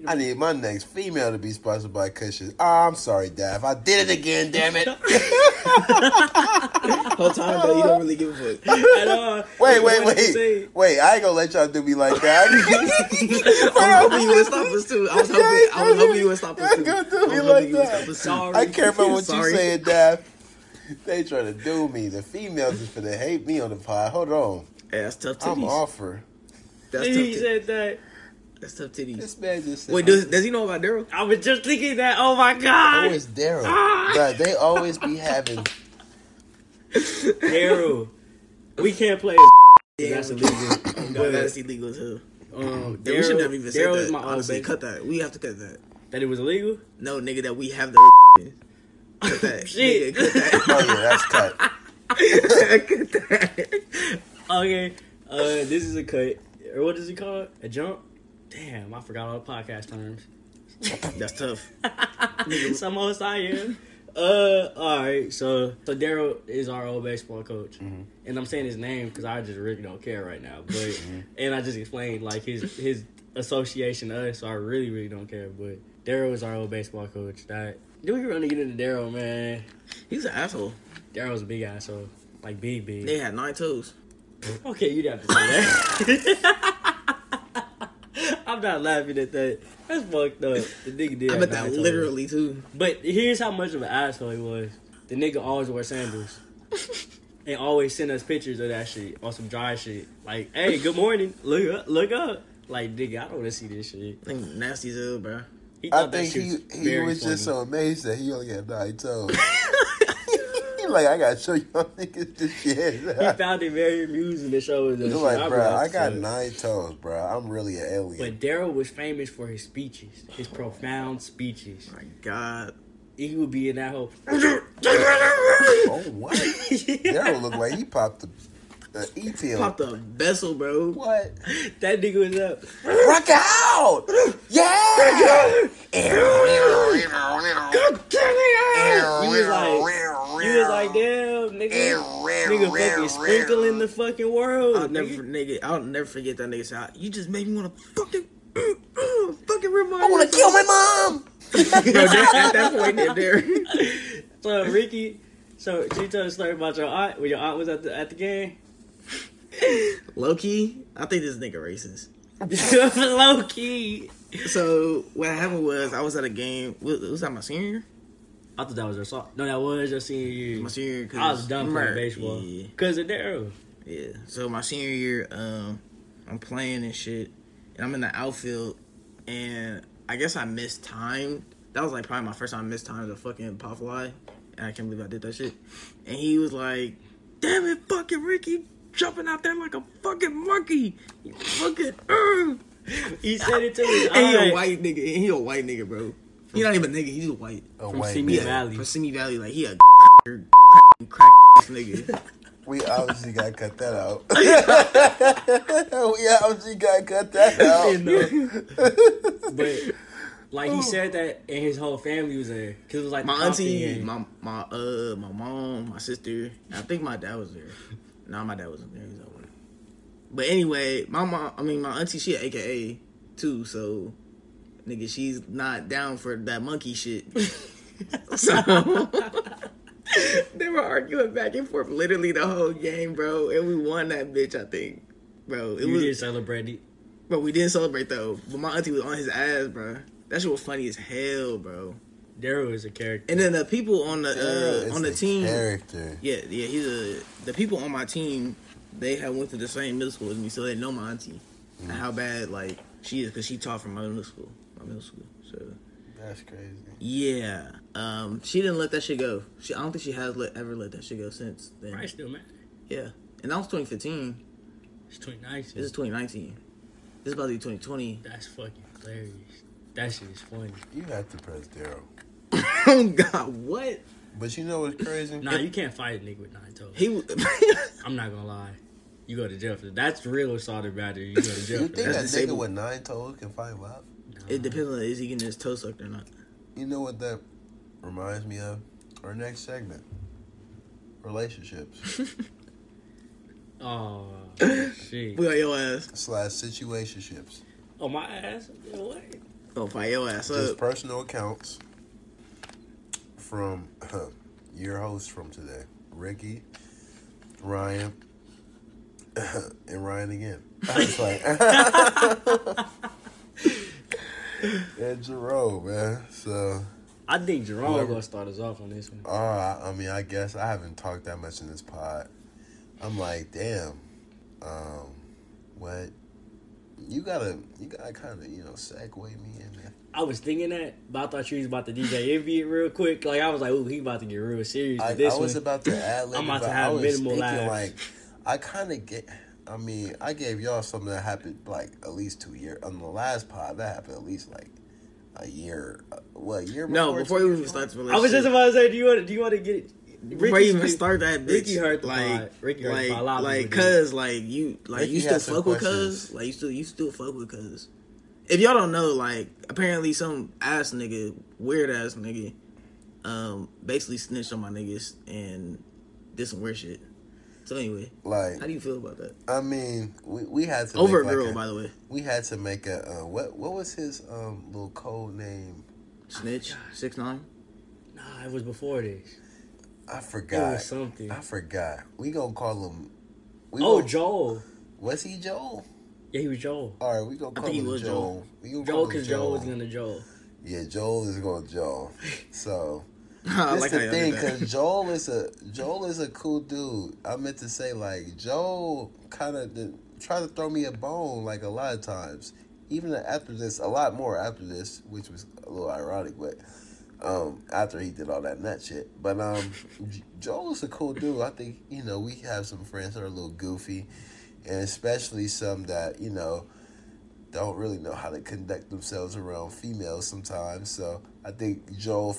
I need my next female to be sponsored by cushion. Oh, ah, I'm sorry, Dav. I did it again, damn it. Whole time though, you don't really give a fuck. I know. Wait, wait, did you say? wait. Wait, I ain't gonna let y'all do me like that. I was hoping you would stop us too. I was hoping, I was hoping you would stop us too. You're do I was me hoping like you would that. stop us too. Sorry. I care about what Sorry. you saying, Dav. They trying to do me. The females is finna hate me on the pod. Hold on. Hey, that's tough I'm offer. That's tough. He said that. That's tough titties. This man just said. Wait, does does he know about Daryl? I was just thinking that. Oh my god. Oh, it's Daryl. Bruh, they always be having. Daryl. We can't play. Yeah, That's we- illegal. No, that's illegal too. Um, Yeah, we should Daryl- never even say that. Daryl that. is my old Honestly, cut that. We have to cut that. That it was illegal. No, nigga, that we have the. Cut that. Shit. Nigga, cut that. Oh yeah, that's cut. cut that. Okay. Uh, this is a cut. Or what is it called? A jump. Damn, I forgot all the podcast terms. That's tough. Some host I am. Uh, all right. So, so Daryl is our old baseball coach, and I'm saying his name because I just really don't care right now. But and I just explained like his his association to us, so I really really don't care. But Daryl is our old baseball coach. That do we want to get into Daryl, man? He's an asshole. Daryl's a big asshole, like big big. They had nine toes. Okay, you'd have to say that. I'm not laughing at that. That's fucked up. The nigga did. I have bet that nine toes. literally too. But here's how much of an asshole he was. The nigga always wore sandals. and always send us pictures of that shit on some dry shit. Like, hey, good morning. Look up, look up. Like, nigga, I don't want to see this shit. Nigga nasty as hell, bro. He I think shit he was he was just so amazed that he only had nine toes. he like, I gotta show y'all niggas this shit. He found it very amusing to show us that He's shit. like, bro, I like, got "Fuck." nine toes, bro. I'm really an alien. But Daryl was famous for his speeches, his profound speeches. My God. He would be in that whole. oh what? Daryl looked like he popped the, the e pill. Popped a vessel, bro. What? that nigga was up. Rock out! Yeah! You was like, you was like, damn, nigga, nigga, fucking sprinkling the fucking world. I'll never, nigga. nigga, I'll never forget that nigga sound. You just made me want to fucking, fucking my. I wanna kill my mom! That, at that point, there, there. So Ricky, so she told a story about your aunt when your aunt was at the at the game. Low key, I think this nigga racist. Low key. So what happened was I was at a game. Was, was that my senior? I thought that was your song. No, that was your senior year. My senior year. I was done playing baseball Yeah, because of Daryl. yeah. So my senior year, um, I'm playing and shit, and I'm in the outfield, and I guess I missed time. That was like probably my first time I missed time to fucking pop fly, I can't believe I did that shit. And he was like, "Damn it, fucking Ricky, jumping out there like a fucking monkey, you fucking." Uh. He said it to me. And he a white nigga. And he a white nigga, bro. He not even a nigga. He's a white. A From white Simi man. Valley. From Simi Valley, like he a crack, crack ass nigga. We obviously gotta cut that out. we obviously gotta cut that You out. know? but like he said that, and his whole family was there because it was like My auntie, game. my my uh, my mom, my sister. I think my dad was there. No, my dad wasn't there. He was at work. But anyway, my mom. I mean, my auntie, she a AKA too. So, nigga, she's not down for that monkey shit. so. they were arguing back and forth literally the whole game, bro, and we won that bitch. I think, bro. It you was, did celebrate it. but we didn't celebrate though. But my auntie was on his ass, bro. That shit was funny as hell, bro. Daryl is a character. And then the people on the It's uh, on the a team, character. yeah, yeah, he's a. The people on my team, they have went to the same middle school as me, so they know my auntie and how bad like she is because she taught from my middle school, my middle school. So That's crazy. yeah, um, she didn't let that shit go. She, I don't think she has let, ever let that shit go since then. Right, still man. Yeah, and that was 2015. It's 2019. This is 2019. This is about to be 2020. That's fucking hilarious. That shit is funny. You have to press Daryl. oh God, what But you know what's crazy? Nah, you can't fight a nigga with nine toes. he? w- I'm not gonna lie. You go to jail for that. That's real assault and battery. You go to jail You for think that. that That's nigga disabled. with nine toes can fight loud? It depends on is he getting his toe sucked or not. You know what that reminds me of? Our next segment. Relationships Oh shit. We got your ass. slash situationships. Oh my ass. Yeah, What? Oh, fire your ass Just up. personal accounts from your hosts from today. Ricky, Ryan, and Ryan again. I was like and Jerome, man. So I think Jerome Whoever- gonna start us off on this one. Uh, I I mean, I guess I haven't talked that much in this pod. I'm like, damn, um, what? You gotta, you gotta kind of, you know, segue me in there. I was thinking that, but I thought you was about to DJ Envy it real quick. Like I was like, ooh, he about to get real serious I, with this I was about to add, I'm about to have I was minimal laughs. like, I kind of get. I mean, I gave y'all something that happened like at least two years on the last pod. That happened at least like a year. uh, What a year? No, before, before two you years even start the I was just about to say, do you want? to Do you want to get it? before you even start that bitch, Ricky heard the like, pod. Ricky heard the like, pod. A lot like, cuz, like, you, like, Ricky you still had some fuck with cuz, like, you still, you still fuck with cuz. If y'all don't know, like, apparently some ass nigga, weird ass nigga, um, basically snitched on my niggas and did some weird shit. So anyway, Like, how do you feel about that? I mean, we, we had to Over a make, like, girl, by the way. We had to make a uh, what? What was his um little code name? Snitch, six nine. Nah, it was before this. I It forgot. was something. I forgot. We gonna call him. We Oh, gonna- Joel. Was he Joel? Yeah, he was Joel. All right, we gonna I call think he him was Joel. Joel. We gonna Joel, call him because Joel was gonna Joel. Yeah, Joel is going to Joel. So I this like the thing, because Joel is a Joel is a cool dude. I meant to say like Joel kind of tried to throw me a bone like a lot of times. Even after this, a lot more after this, which was a little ironic, but um, after he did all that nut shit. But um, Joel is a cool dude. I think you know we have some friends that are a little goofy, and especially some that you know don't really know how to conduct themselves around females sometimes. So I think Joel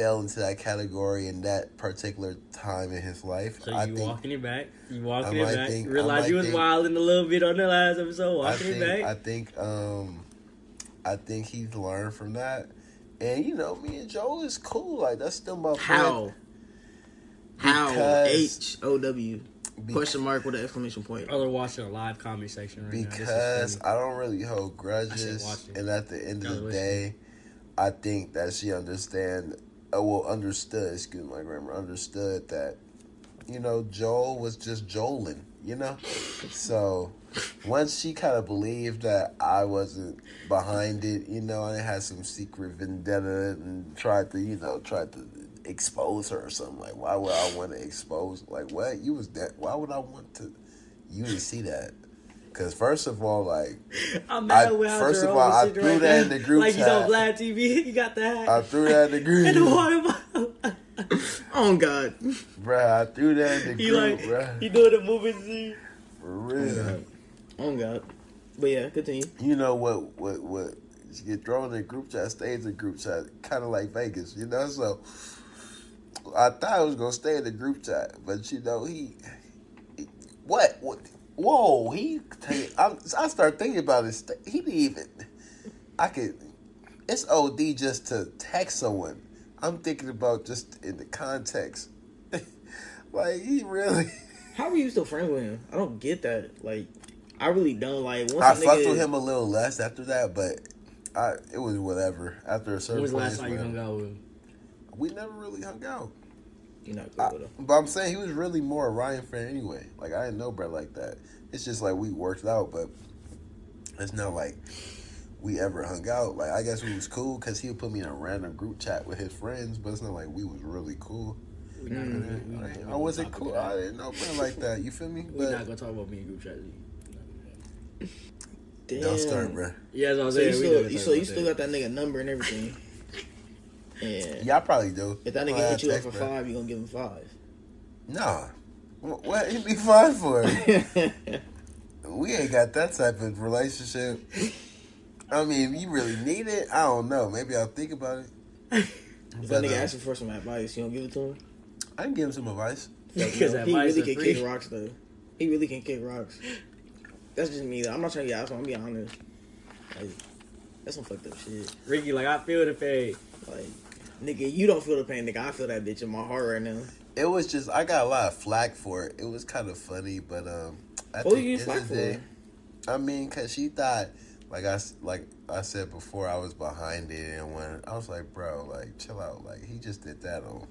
fell into that category in that particular time in his life. So I you think walking it back. You walking I it back. think- Realize you was think- wilding a little bit on the last episode. I Walking think it I think um I think he's learned from that. And you know, me and Joel is cool. Like that's still my friend. How? How? Because- H O W Be- question mark with an exclamation point. Brother watching a live comment section right now. Because funny. I don't really hold grudges, watch and at the end of the listen. day, I think that she understand, uh, well, understood. Excuse my grammar. Understood that, you know, Joel was just Joeling. You know, so once she kind of believed that I wasn't behind it, you know, I had some secret vendetta and tried to, you know, tried to expose her or something. Like, why would I want to expose? Like, what you was that? Why would I want to? You didn't see that. Because first of all, like I'm mad I- with first of all, I threw right that there. in the group like he's on chat. Vlad TV. You got the hat I threw that in the and the green. water bottle. Oh God. Bruh, I threw that in the He group, like bruh. he doing the movie scene. For oh, real. Oh God. But yeah, continue. You know what? What? What? You get thrown in a group chat, stays in group chat, kind of like Vegas, you know. So I thought I was gonna stay in the group chat, but you know he, he- what? What? Whoa! He. I'm, I start thinking about it. He didn't even. I could. It's OD just to text someone. I'm thinking about just in the context. like he really. How are you still friends with him? I don't get that. Like, I really don't. Like, once I a fucked nigga- with him a little less after that, but I it was whatever. After a certain When was the point, last time you hung out with him? we never really hung out. You're not I- with him. but I'm saying he was really more a Ryan fan anyway. Like I didn't know Brett like that. It's just like we worked out, but it's not like we ever hung out. Like I guess we was cool because he would put me in a random group chat with his friends, but it's not like we was really cool. We not Mm. gonna- I, we not I wasn't cool. I didn't know Brett like that. You feel me? we're not But gonna talk about me in group chat. Damn. don't start, bro. Yeah, that's what I'm So you saying. Still, you, gonna so you still got that nigga number and everything. And Yeah, I probably do. if that I nigga had hit you up for Brett. five, you gonna give him five. Nah. Wh- What he be fine for? we ain't got that type of relationship. I mean, if you really need it, I don't know. Maybe I'll think about it. If that But, nigga uh, asks you for some advice, you don't give it to him. I can give him some advice. Because No, he really can free. kick rocks though. He really can kick rocks. That's just me. though. I'm not trying to get out. I'm be honest. Like, that's some fucked up shit. Ricky, like I feel the pain. Like, nigga, you don't feel the pain, nigga. I feel that bitch in my heart right now. It was just I got a lot of flack for it. It was kind of funny, but um, I What think you end flack of the for? day- I mean, cause she thought, like I s- like I said before, I was behind it, and when I was like, bro, like chill out, like he just did that on.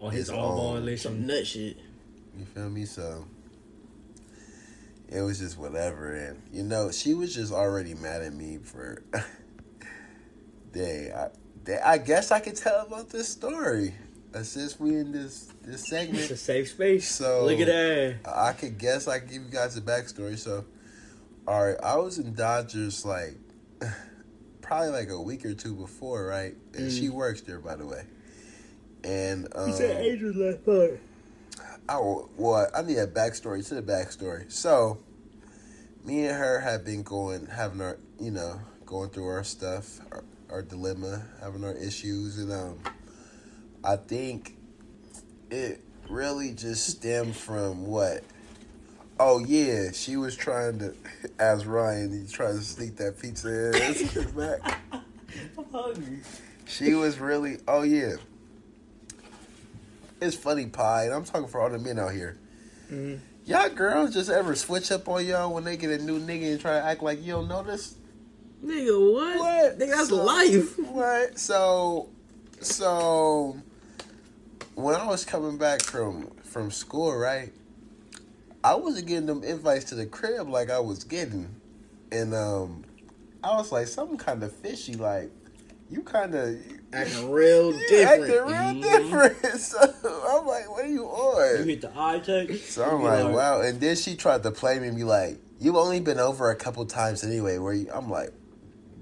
On his His own own. Some nut shit. You feel me? So it was just whatever, and you know, she was just already mad at me for. day. I, dang, I guess I could tell about this story. Since we in this this segment, It's a safe space. So- look at that. I could guess I could give you guys a backstory. So, all right, I was in Dodgers like probably like a week or two before, right? And she works there, by the way. And um, He said Angels last night. I well, I need a backstory to the backstory. So, me and her have been going, having our, you know, going through our stuff, our, our dilemma, having our issues, and um, I think it really just stemmed from what. Oh yeah, she was trying to, as Ryan, he tried to sneak that pizza in his back. I'm hungry. She was really, oh yeah. It's funny pie, and I'm talking for all the men out here. Mhm. Y'all girls just ever switch up on y'all when they get a new nigga and try to act like you don't notice? Nigga, what? What? Nigga, that's So- life. What? So, so when I was coming back from from school, right? I wasn't getting them invites to the crib like I was getting, and um, I was like, something kind of fishy. Like, you kind of Acting real you different. acting real Mhm. different. So I'm like, what are you on? You hit the eye check. So I'm like, wow. And then she tried to play me and be like, you've only been over a couple times anyway. Where you? I'm like,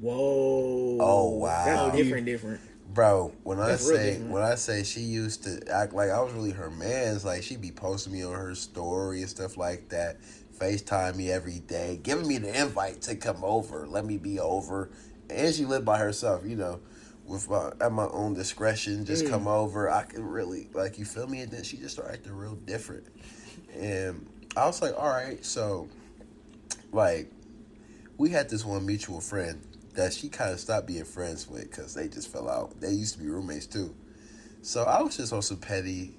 Whoa. Oh, wow. That's different, different. bro. When I That's real say when I say she used to act like I was really her man's, like she'd be posting me on her story and stuff like that. FaceTime me every day, giving me the invite to come over, let me be over. And she lived by herself, you know, with my, at my own discretion. Just Mm. come over. I can really like you feel me. And then she just started acting real different, and I was like, all right, so like we had this one mutual friend that she kind of stopped being friends with because they just fell out. They used to be roommates too. So I was just on some petty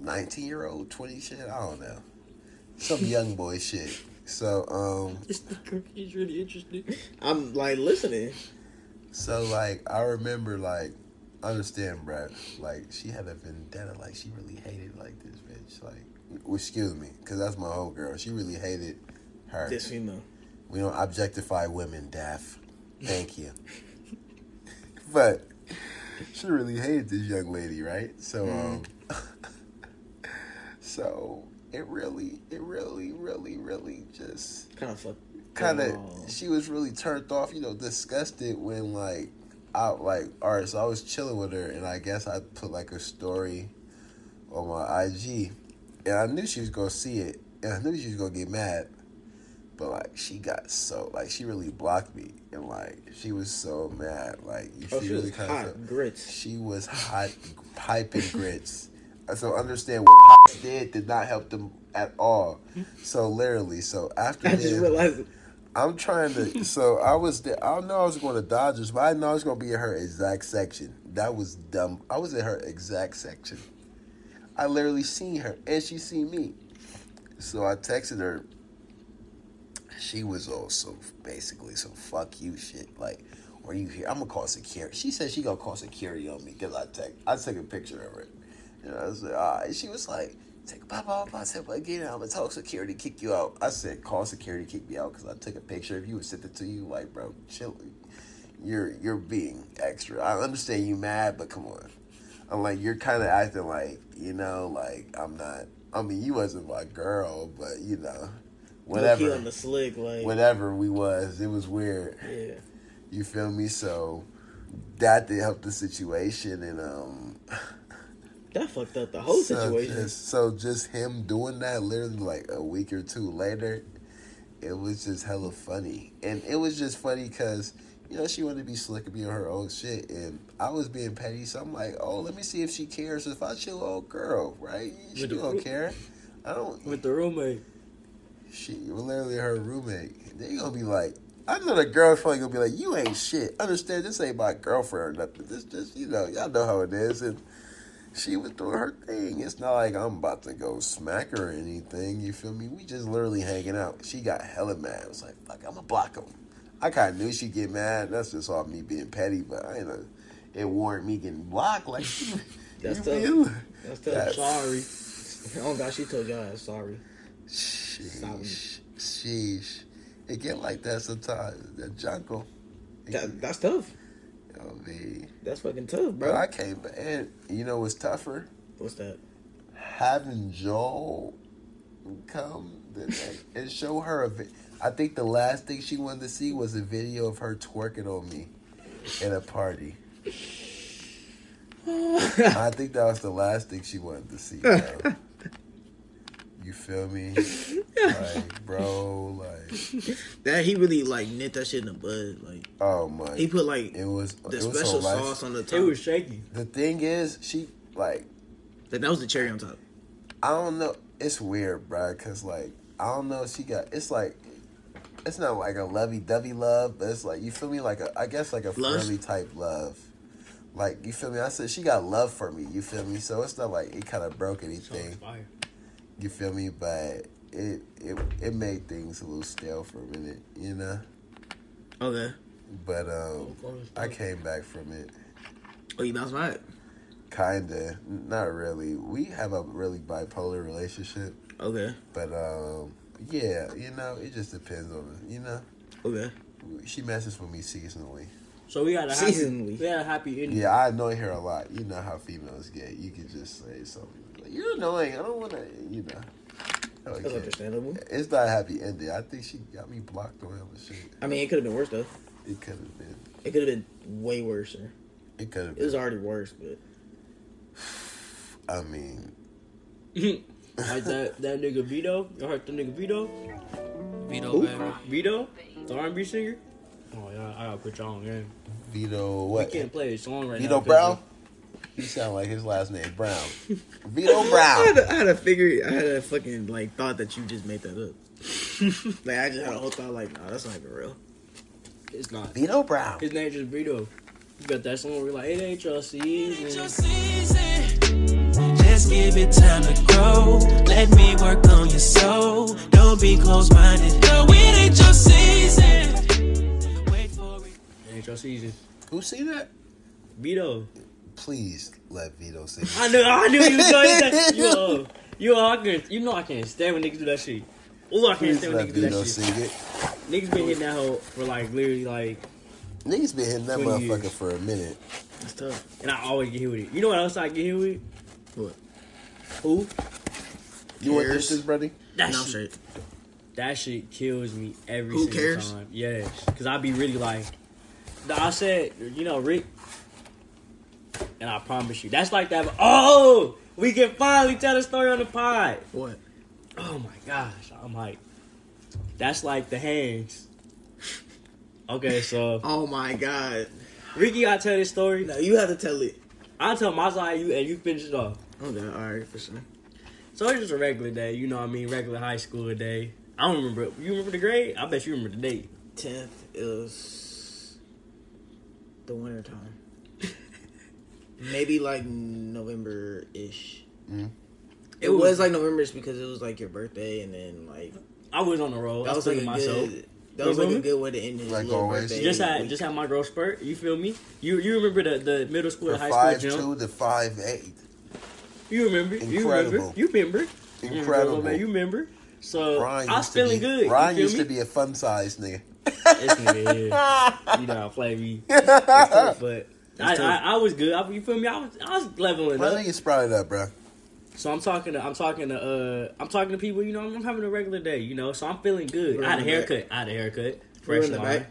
19 year old, 20 shit. I don't know. Some young boy shit. So, um, This nigga is really interesting. I'm like listening. so like, I remember like, understand, Brad. Like, she had a vendetta. Like, she really hated like this bitch. Like, excuse me, because that's my whole girl. She really hated her. This female. We don't objectify women, Daff. Thank you. but she really hated this young lady, right? So, um, so it really, it really, really, really just Kind of kind of. She was really turned off, you know, disgusted when like I like all right. So I was chilling with her, and I guess I put like a story on my IG, and I knew she was gonna see it, and I knew she was gonna get mad. But like she got so like she really blocked me, and like she was so mad. Like Oh, she really was kinda hot felt- grits. She was hot piping grits. Uh, so understand what Pops did did not help them at all. So literally, so after I just this, realized. I'm trying to. So I was there. I know I was going to Dodgers, but I know I was going to be in her exact section. That was dumb. I was in her exact section. I literally seen her, and she seen me. So I texted her. She was also basically some fuck you shit. Like, are you here? I'm gonna call security. She said she gonna call security on me because I text. I took a picture of it. And I was like, all right. She was like, take blah blah blah. I said, again, I'm gonna tell security kick you out. I said, call security kick me out because I took a picture of you and sent it to you. Like, bro, chill. You're you're being extra. I understand you mad, but come on. I'm like, you're kind of acting like, you know, like I'm not. I mean, you wasn't my girl, but you know. Whatever, on the slick, like whatever we was, it was weird. yeah. You feel me? So that did help the situation, and um. That fucked up the whole So situation. just, so just him doing that literally like a week or two later, it was just hella funny. And it was just funny because, you know, she wanted to be slick and be on her own shit. And I was being petty. So I'm like, oh, let me see if she cares. If I chill, old girl, right? She With don't care. I don't. With the roommate. She literally her roommate. They gonna be like, I know the girl's probably gonna be like, you ain't shit. Understand? This ain't my girlfriend or nothing. This just, you know, y'all know how it is. And she was doing her thing. It's not like I'm about to go smack her or anything. You feel me? We just literally hanging out. She got hella mad. I was like, fuck, I'm gonna block him. I kind of knew she'd get mad. That's just all me being petty, but I ain't know. It warranted me getting blocked. Like, That's you tough. feel? That's tough. That's- Sorry. Oh God, she told y'all sorry. Sheesh. Sheesh. It get like that sometimes. That jungle. That, that's tough. I mean, That's fucking tough, but bro. I came back. And you know what's tougher? What's that? having Joel come the and show her a I think the last thing she wanted to see was a video of her twerking on me at a party. I think that was the last thing she wanted to see. Bro. You feel me? Like, bro, like, That he really like knit that shit in the bud. Like oh my. he put like it was the it was special so nice. sauce on the It was shaky. The thing is, she like Like, that was the cherry on top. I don't know. It's weird, bro. Cause like I don't know. She got. It's like. It's not like a lovey-dovey love, but it's like you feel me, like a I guess like a Lust? friendly type love. Like you feel me? I said she got love for me. You feel me? So it's not like it kind of broke anything. fire. You feel me? But it it it made things a little stale for a minute, you know. Okay. But um, I came back from it, Oh, you bounced back. kinda. Not really. We have a really bipolar relationship. Okay. But um, yeah, you know, it just depends on it. You know, Okay. she messes with me seasonally. So we got a happy, Seasonally. we had a happy ending. Yeah, I annoy her a lot. You know how females get. You can just say something like, "You're annoying." I don't want to. You know. That's understandable. It's not a happy ending. I think she got me blocked on hella shit. I mean, it could have been worse though. It could have been. It could have been way worse. Sir. It could have been It was already worse, but I mean, like that that nigga Vito. You heard the nigga Vito? Vito, Who? baby. Vito, the R&B singer. Oh yeah, I gotta put y'all on game. Vito what? We can't play a song right now. Vito Brown. He sound like his last name Brown. Vito I had, Brown. to, I had to figure. I had a fucking like thought that you just made that up. like I just had a whole thought like, nah, that's not even real. It's not. Vito Brown. His name just Vito. You got that song where you're like, it ain't your season. Ain't Your season. Just give it time to grow. Let me work on your soul. Don't be close minded. No, it ain't your season. Wait for it. It ain't your season. Who see that? Vito. Please let Vito sing. I knew, I knew you was going to that. You, uh, you, uh, I can, you know I can't stand when niggas do that shit. Oh, I can't Please stand when let niggas do Vito that shit. sing it. Niggas been hitting that hoe for like literally like, Niggas been hitting that motherfucker years. for a minute. That's tough. and I always get hit with it. You know what else I get hit with? What? Who? You want Cares? this, buddy? That No, shit. That shit kills me every Who single cares? time. Yes, because I be really like, I said, you know, Rick. And I promise you, that's like that. Oh, we can finally tell the story on the pod. What? Oh my gosh, I'm like, that's like the hands. Okay, so Oh my god. Ricky, I tell this story. No, you have to tell it. I'll tell my side, you and you finish it off. Oh, okay, alright, for sure. So it's just a regular day, you know what I mean? Regular high school day. I don't remember. You remember the grade? I bet you remember the date. Tenth is the winter time. Maybe like November ish. Mm. It, It was, was- like November ish because it was like your birthday, and then like I was on the road. that I was was like a myself. good. That was You like a good way to end his Like little always. birthday. Just had week. just had my growth spurt. You feel me? You you remember the, the middle school From and high five school gym? two to five eight. You remember? You remember? Incredible. You remember? Incredible. Man, you remember? So Ryan I was feeling be, good. Ryan used feel to be a fun size nigga. This nigga here. You know how play me. It's tough, but I. I, I was good. I, you feel me? I was I was leveling My up. nigga sprouted up, bro. So I'm talking to I'm talking to uh I'm talking to people. You know I'm, having a regular day. You know, so I'm feeling good. We're I had a in the haircut. I had a haircut. We're Fresh in the line. back.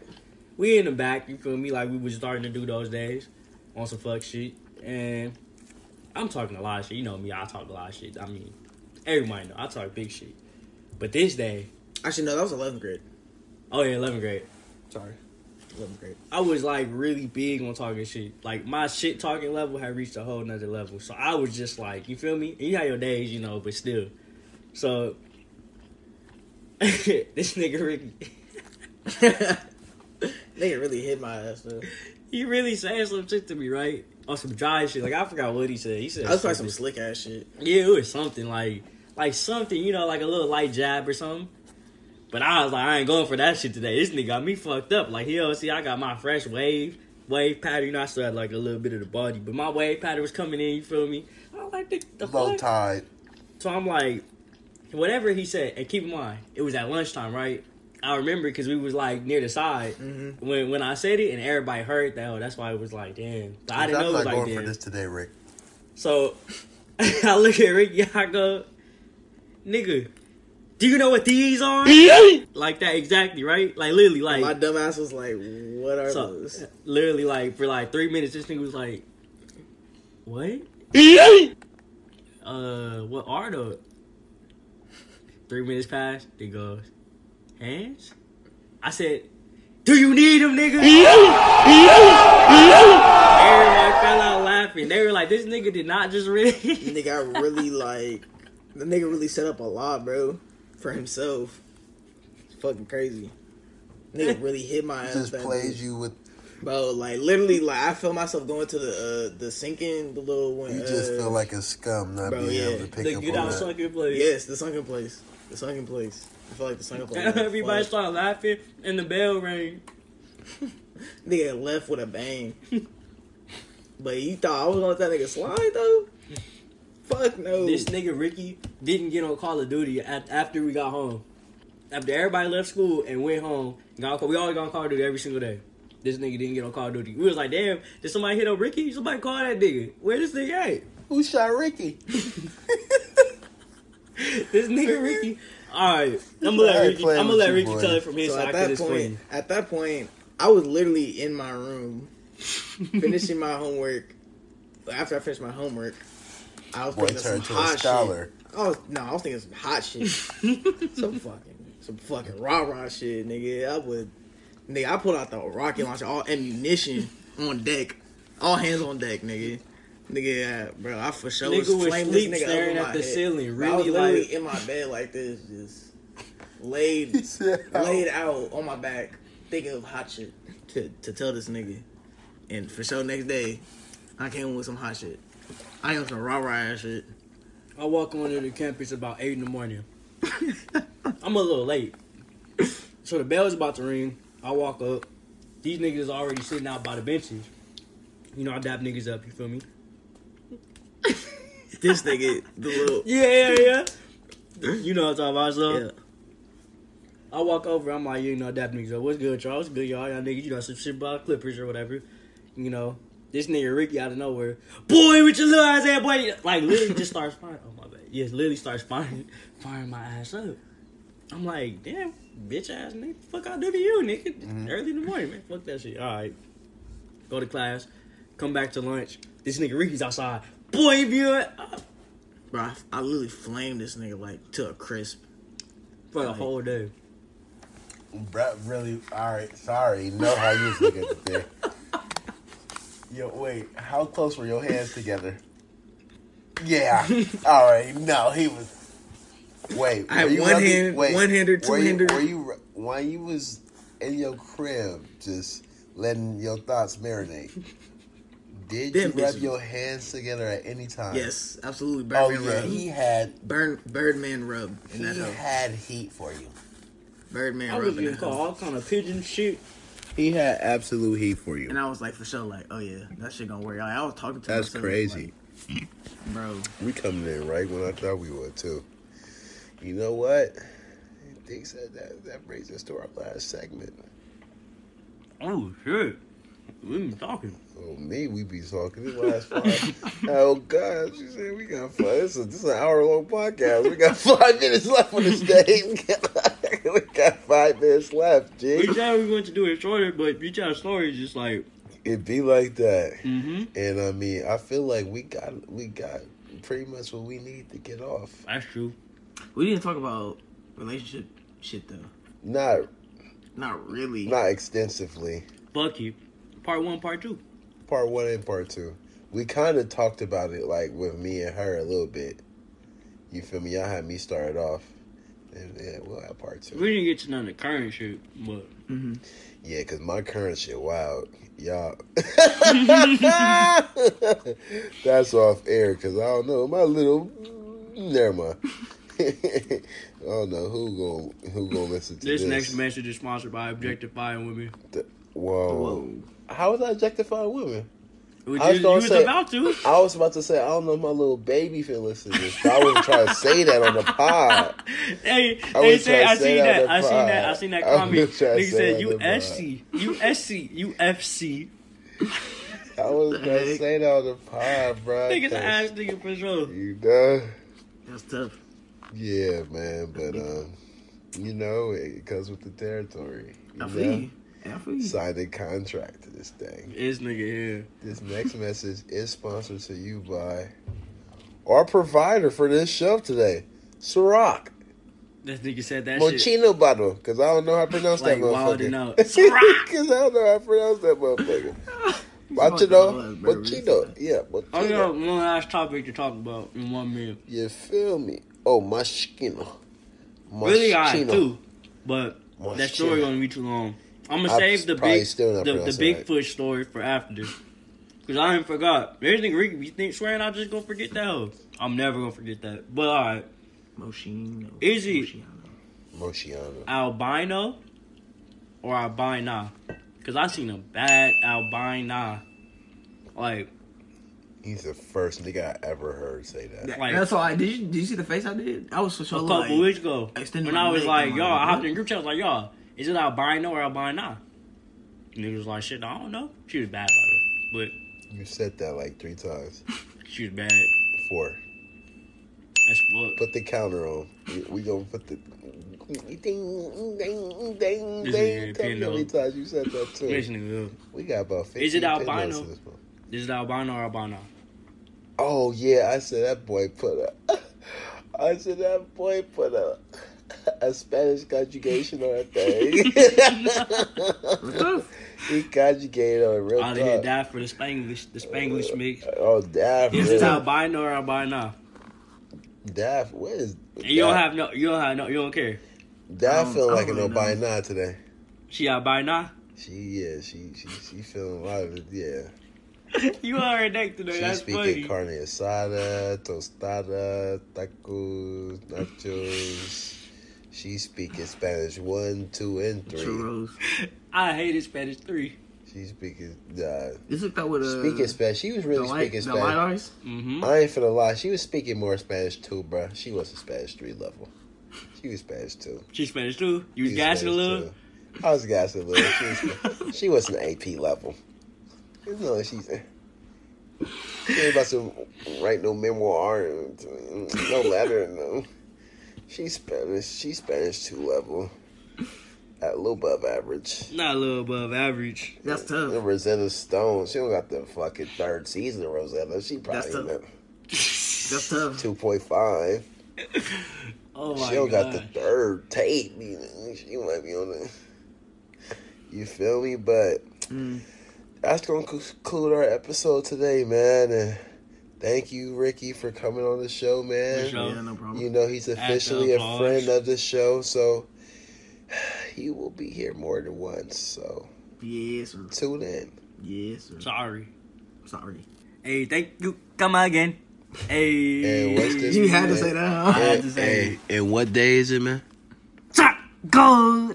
We in the back. You feel me? Like we was starting to do those days on some fuck shit. And I'm talking a lot of shit. You know me. I talk a lot of shit. I mean, everybody know I talk big shit. But this day, Actually, no, that was 11th grade. oh yeah, 11th grade. Sorry, 11th grade. I was like really big on talking shit. Like my shit talking level had reached a whole nother level. So I was just like, you feel me? And you had your days, you know, but still. So this nigga Ricky, Nigga really hit my ass though. he really said some shit to me, right? On some dry shit. Like I forgot what he said. He said That was probably some slick ass shit. Yeah, it was something like like something, you know, like a little light jab or something. But I was like, I ain't going for that shit today. This nigga got me fucked up. Like, hell, see, I got my fresh wave, wave pattern. You know, I still had like a little bit of the body, but my wave pattern was coming in. You feel me? I was like, the, the Low fuck? tide. So I'm like, whatever he said, and keep in mind, it was at lunchtime, right? I remember because we was like near the side Mm-hmm. when when I said it, and everybody heard that. Oh, that's why it was like, damn. But I didn't know it was like going for this today, Rick. So I look at Ricky, I go, nigga, do you know what these are? like that exactly, right? Like literally, like My dumbass was like, "What are so, those?" literally like for like three minutes, this nigga was like, what? uh, what are those? Three minutes passed. He goes, hands. I said, do you need them, nigga? Everybody fell out laughing. They were like, this nigga did not just really. The nigga really like, the nigga really set up a lot, bro, for himself. It's fucking crazy. Nigga really hit my ass. Just plays day. you with. bro. Like literally, like I feel myself going to the uh, the sinking, the little one. You just uh, feel like a scum not bro, being yeah. able to pick They up get on out that. sunken place. yes, the sunken place, the sunken place. I feel like the sunken place. Everybody Fuck. started laughing, and the bell rang. Nigga left with a bang. but you thought I was gonna let that nigga slide though? Fuck no. This nigga Ricky didn't get on Call of Duty at, after we got home. After everybody left school and went home, got, we always got on Call of Duty every single day. This nigga didn't get on Call of Duty. We was like, damn, did somebody hit up Ricky? Somebody call that nigga. Where this nigga at? Who shot Ricky? This nigga Ricky. All right, I'm gonna let Ricky. I'm gonna let Ricky boy. tell it from his so side. at that explain. point, at that point, I was literally in my room finishing my homework. After I finished my homework, I was Boy thinking some turned to a hot scholar. shit. I was no, I was thinking some hot shit, some fucking, some fucking rah rah shit, nigga. I would, nigga, I pulled out the rocket launcher, all ammunition on deck, all hands on deck, nigga. Nigga, yeah, bro, I for sure Nigga was was sleep nigga staring over at the head. ceiling, Bro, I was really literally like- in my bed like this, just laid oh. laid out on my back, thinking of hot shit to, to tell this nigga. And for sure, next day, I came with some hot shit. I am some rah rah ass shit. I walk onto the campus about eight in the morning. I'm a little late. So the bell's about to ring. I walk up. These niggas already sitting out by the benches. You know, I dap niggas up, you feel me? This nigga, the little Yeah, yeah, yeah. you know what I'm talking about, so. yeah. I walk over, I'm like, you know, dap niggas up. What's good, y'all? What's good, y'all? Y'all niggas, you know, some shit about Clippers or whatever. You know, this nigga Ricky out of nowhere, boy, with your little ass head, boy. Like, literally just starts firing. Oh, my bad. Yes, literally starts firing, firing my ass up. I'm like, damn, bitch ass nigga, fuck I'll do to you, nigga? Mm-hmm. Early in the morning, man. Fuck that shit. All right. Go to class. Come back to lunch. This nigga Ricky's outside. Boy, if you uh, Bro, I, I literally flamed this nigga like to a crisp. for the whole day. Brett really. All right, sorry. Know how you was looking at the thing. Yo, wait. How close were your hands together? Yeah. All right. No, he was. Wait. I had were you one rubbing- hand- one-hander, were you- two-hander. Were you ru- while you was in your crib, just letting your thoughts marinate? Did Them you rub bitches. your hands together at any time? Yes, absolutely. Oh Birdman yeah, rub. he had Burn, Birdman rub in he that hoe. had heat for you. Birdman I rub was in getting that called hoe. all kind of pigeon shit. He had absolute heat for you. And I was like, for sure, like, oh yeah, that shit gonna work. Like, I was talking to That's myself, crazy. like, bro. We coming in right when I thought we would too. You know what? Dick said that that brings us to our last segment. Oh shit. We been talking. Oh me, we be talking the last five. oh God, she said we got five. This is, this is an hour long podcast. We got five minutes left on this day. we got five minutes left, We G. said we were going to do it shorter, but you tell stories just like, It be like that. mm-hmm. And I mean, I feel like we got we got pretty much what we need to get off. That's true. We didn't talk about relationship shit though. Not Not really. not extensively. Fuck you. Part one, part two. Part one and part two. We kind of talked about it like with me and her a little bit. You feel me? Y'all had me started off, and yeah, we'll have part two. We didn't get to none of the current shit, but mm-hmm. Yeah, cause my current shit wild, y'all. That's off air, cause I don't know my little. Never mind. I don't know who gon' who gonna listen to this this. next message is sponsored by Objectifying Women. Whoa. Whoa. How was I objectifying women? Which I was is, you was say- about to. I was about to say I don't know if my little baby feel listen to this. But I wasn't trying to say that on the pod. Hey, I they say I say seen that that. I the seen that. I pod. seen that I was comment. trying Nigga say said that on the USC, USC, UFC. I was gonna Heck. say that on the pod, bro. Niggas ass nigga for sure. You know? That's tough. Yeah, man. But um, you know, it comes with the territory. You I feel you. I feel you. Signed a contract to this thing. This nigga here. This next message is sponsored to you by our provider for this show today, Ciroc. This nigga said that shit. Mochino bottle, because I don't know how to pronounce Like that motherfucker. Because I don't know how to pronounce that motherfucker. Mochino, Mochino, yeah, I got Mochino. one last topic to talk about in one minute. You feel me? Oh, Moschino. Really, I Moschino. too, but Moschino. that story gonna be too long. I'm gonna I'm save the big, still the, the pronouncing it right. Bigfoot story for after this. Cause I ain't forgot. There's nigga Ricky be think swearing I'm just gonna forget that. Hoe. I'm never gonna forget that. But alright, Moschino. Is he- Moschino. Mochiano. albino or albina? Cause I seen a bad albina. Like He's the first nigga I ever heard say that. That- Like- that's why. Did you did you see the face I did? I was so a sure couple like, weeks ago, when I was like, y'all, I hopped in group chat. I was like, yo, is it albino or albina? Niggas was like, shit, I don't know. She was bad by the way, You said that like three times. she was bad. Four. That's what. Put the counter on. We, we gonna put the ding ding ding ding nigga Tell me how many times you said that too. This nigga, We got about 15 Is it albino? in is it albino or albino? Oh yeah, I said that boy put a. I said that boy put a a Spanish conjugation or that thing. he conjugated on real oh, I did tough. that for the Spanglish, the Spanglish mix. Oh, Daff. Is really? it albino or albino? Daff, what is? And you don't have no, you don't have no, you don't care. I feeling like an really albino now today. She albino. She yeah, she she she feeling a lot of it. Yeah, you are next today. she That's speaking funny. carne asada, tostada, tacos, nachos. She speaking Spanish one, two, and three. Churros. I hated Spanish three. She speaking uh, This is that with uh, speaking Spanish. She was the really light, speaking the light Spanish. eyes. Mm-hmm. I ain't finna lie. She was speaking more Spanish too, bruh. She was a Spanish three level. She was Spanish too. She Spanish too. You was gassing a little. too. I was gassing a little. She was, she was an AP level. You know, she's. She ain't about to write no memoir, no letter, no. She's Spanish. She's Spanish two level. At a little above average. Not a little above average. That's tough. And Rosetta Stone, she don't got the fucking third season of Rosetta. She probably tough. got That's tough. two point five. Oh my god. She don't god. got the third tape. You know, She might be on the. You feel me? But Mm. that's gonna conclude our episode today, man. And thank you, Ricky, for coming on the show, man. For sure. Yeah, no problem. You know he's officially a friend of the show, so he will be here more than once. So Yes, sir. tune in. Yes, sir. Sorry. Sorry. Hey, thank you. Come again. Hey. And what's this? You had to say that, huh? I had to say Hey, and what day is it, man? Go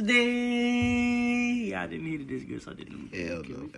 Tuesday. I didn't hear this good, so I didn't. Hell no.